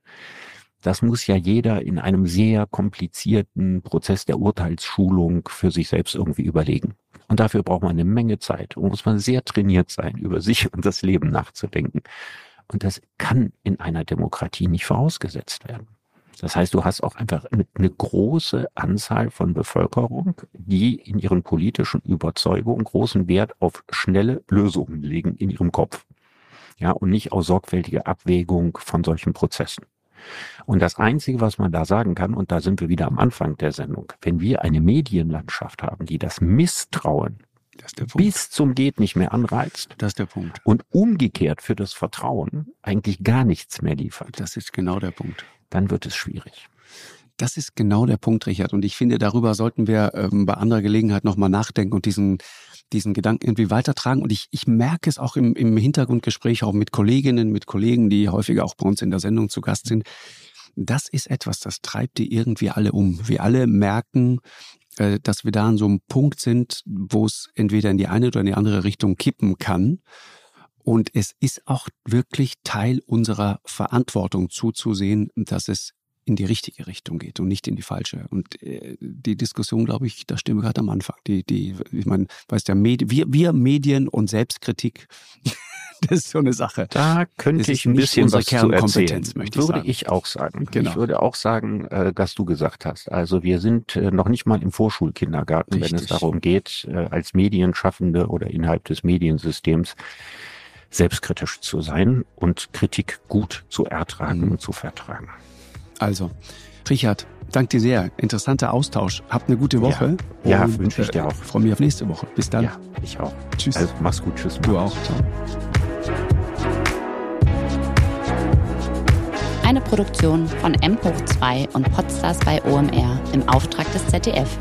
das muss ja jeder in einem sehr komplizierten Prozess der Urteilsschulung für sich selbst irgendwie überlegen. Und dafür braucht man eine Menge Zeit und muss man sehr trainiert sein, über sich und das Leben nachzudenken. Und das kann in einer Demokratie nicht vorausgesetzt werden. Das heißt, du hast auch einfach eine große Anzahl von Bevölkerung, die in ihren politischen Überzeugungen großen Wert auf schnelle Lösungen legen in ihrem Kopf. Ja, und nicht aus sorgfältiger Abwägung von solchen Prozessen. Und das Einzige, was man da sagen kann, und da sind wir wieder am Anfang der Sendung, wenn wir eine Medienlandschaft haben, die das Misstrauen bis zum geht nicht mehr anreizt. Das ist der Punkt. Und umgekehrt für das Vertrauen eigentlich gar nichts mehr liefert. Das ist genau der Punkt. Dann wird es schwierig. Das ist genau der Punkt, Richard. Und ich finde, darüber sollten wir ähm, bei anderer Gelegenheit nochmal nachdenken und diesen diesen Gedanken irgendwie weitertragen. Und ich, ich merke es auch im, im Hintergrundgespräch, auch mit Kolleginnen, mit Kollegen, die häufiger auch bei uns in der Sendung zu Gast sind. Das ist etwas, das treibt die irgendwie alle um. Wir alle merken, äh, dass wir da an so einem Punkt sind, wo es entweder in die eine oder in die andere Richtung kippen kann. Und es ist auch wirklich Teil unserer Verantwortung zuzusehen, dass es in die richtige Richtung geht und nicht in die falsche. Und äh, die Diskussion, glaube ich, da stimmen wir gerade am Anfang. Die, die, ich meine, weiß der Medi wir, wir Medien und Selbstkritik, das ist so eine Sache. Da könnte ich ein bisschen was zu erzählen. Möchte ich würde sagen. ich auch sagen. Genau. Ich würde auch sagen, äh, dass du gesagt hast. Also wir sind äh, noch nicht mal im Vorschulkindergarten, Richtig. wenn es darum geht, äh, als Medienschaffende oder innerhalb des Mediensystems selbstkritisch zu sein und Kritik gut zu ertragen mhm. und zu vertragen. Also, Richard, danke dir sehr. Interessanter Austausch. Habt eine gute Woche. Ja, ja wünsche ich dir auch. Freue mich auf nächste Woche. Bis dann. Ja, ich auch. Tschüss. Also, mach's gut. Tschüss. Du auch. Ciao. Eine Produktion von M hoch 2 und Podstars bei OMR im Auftrag des ZDF.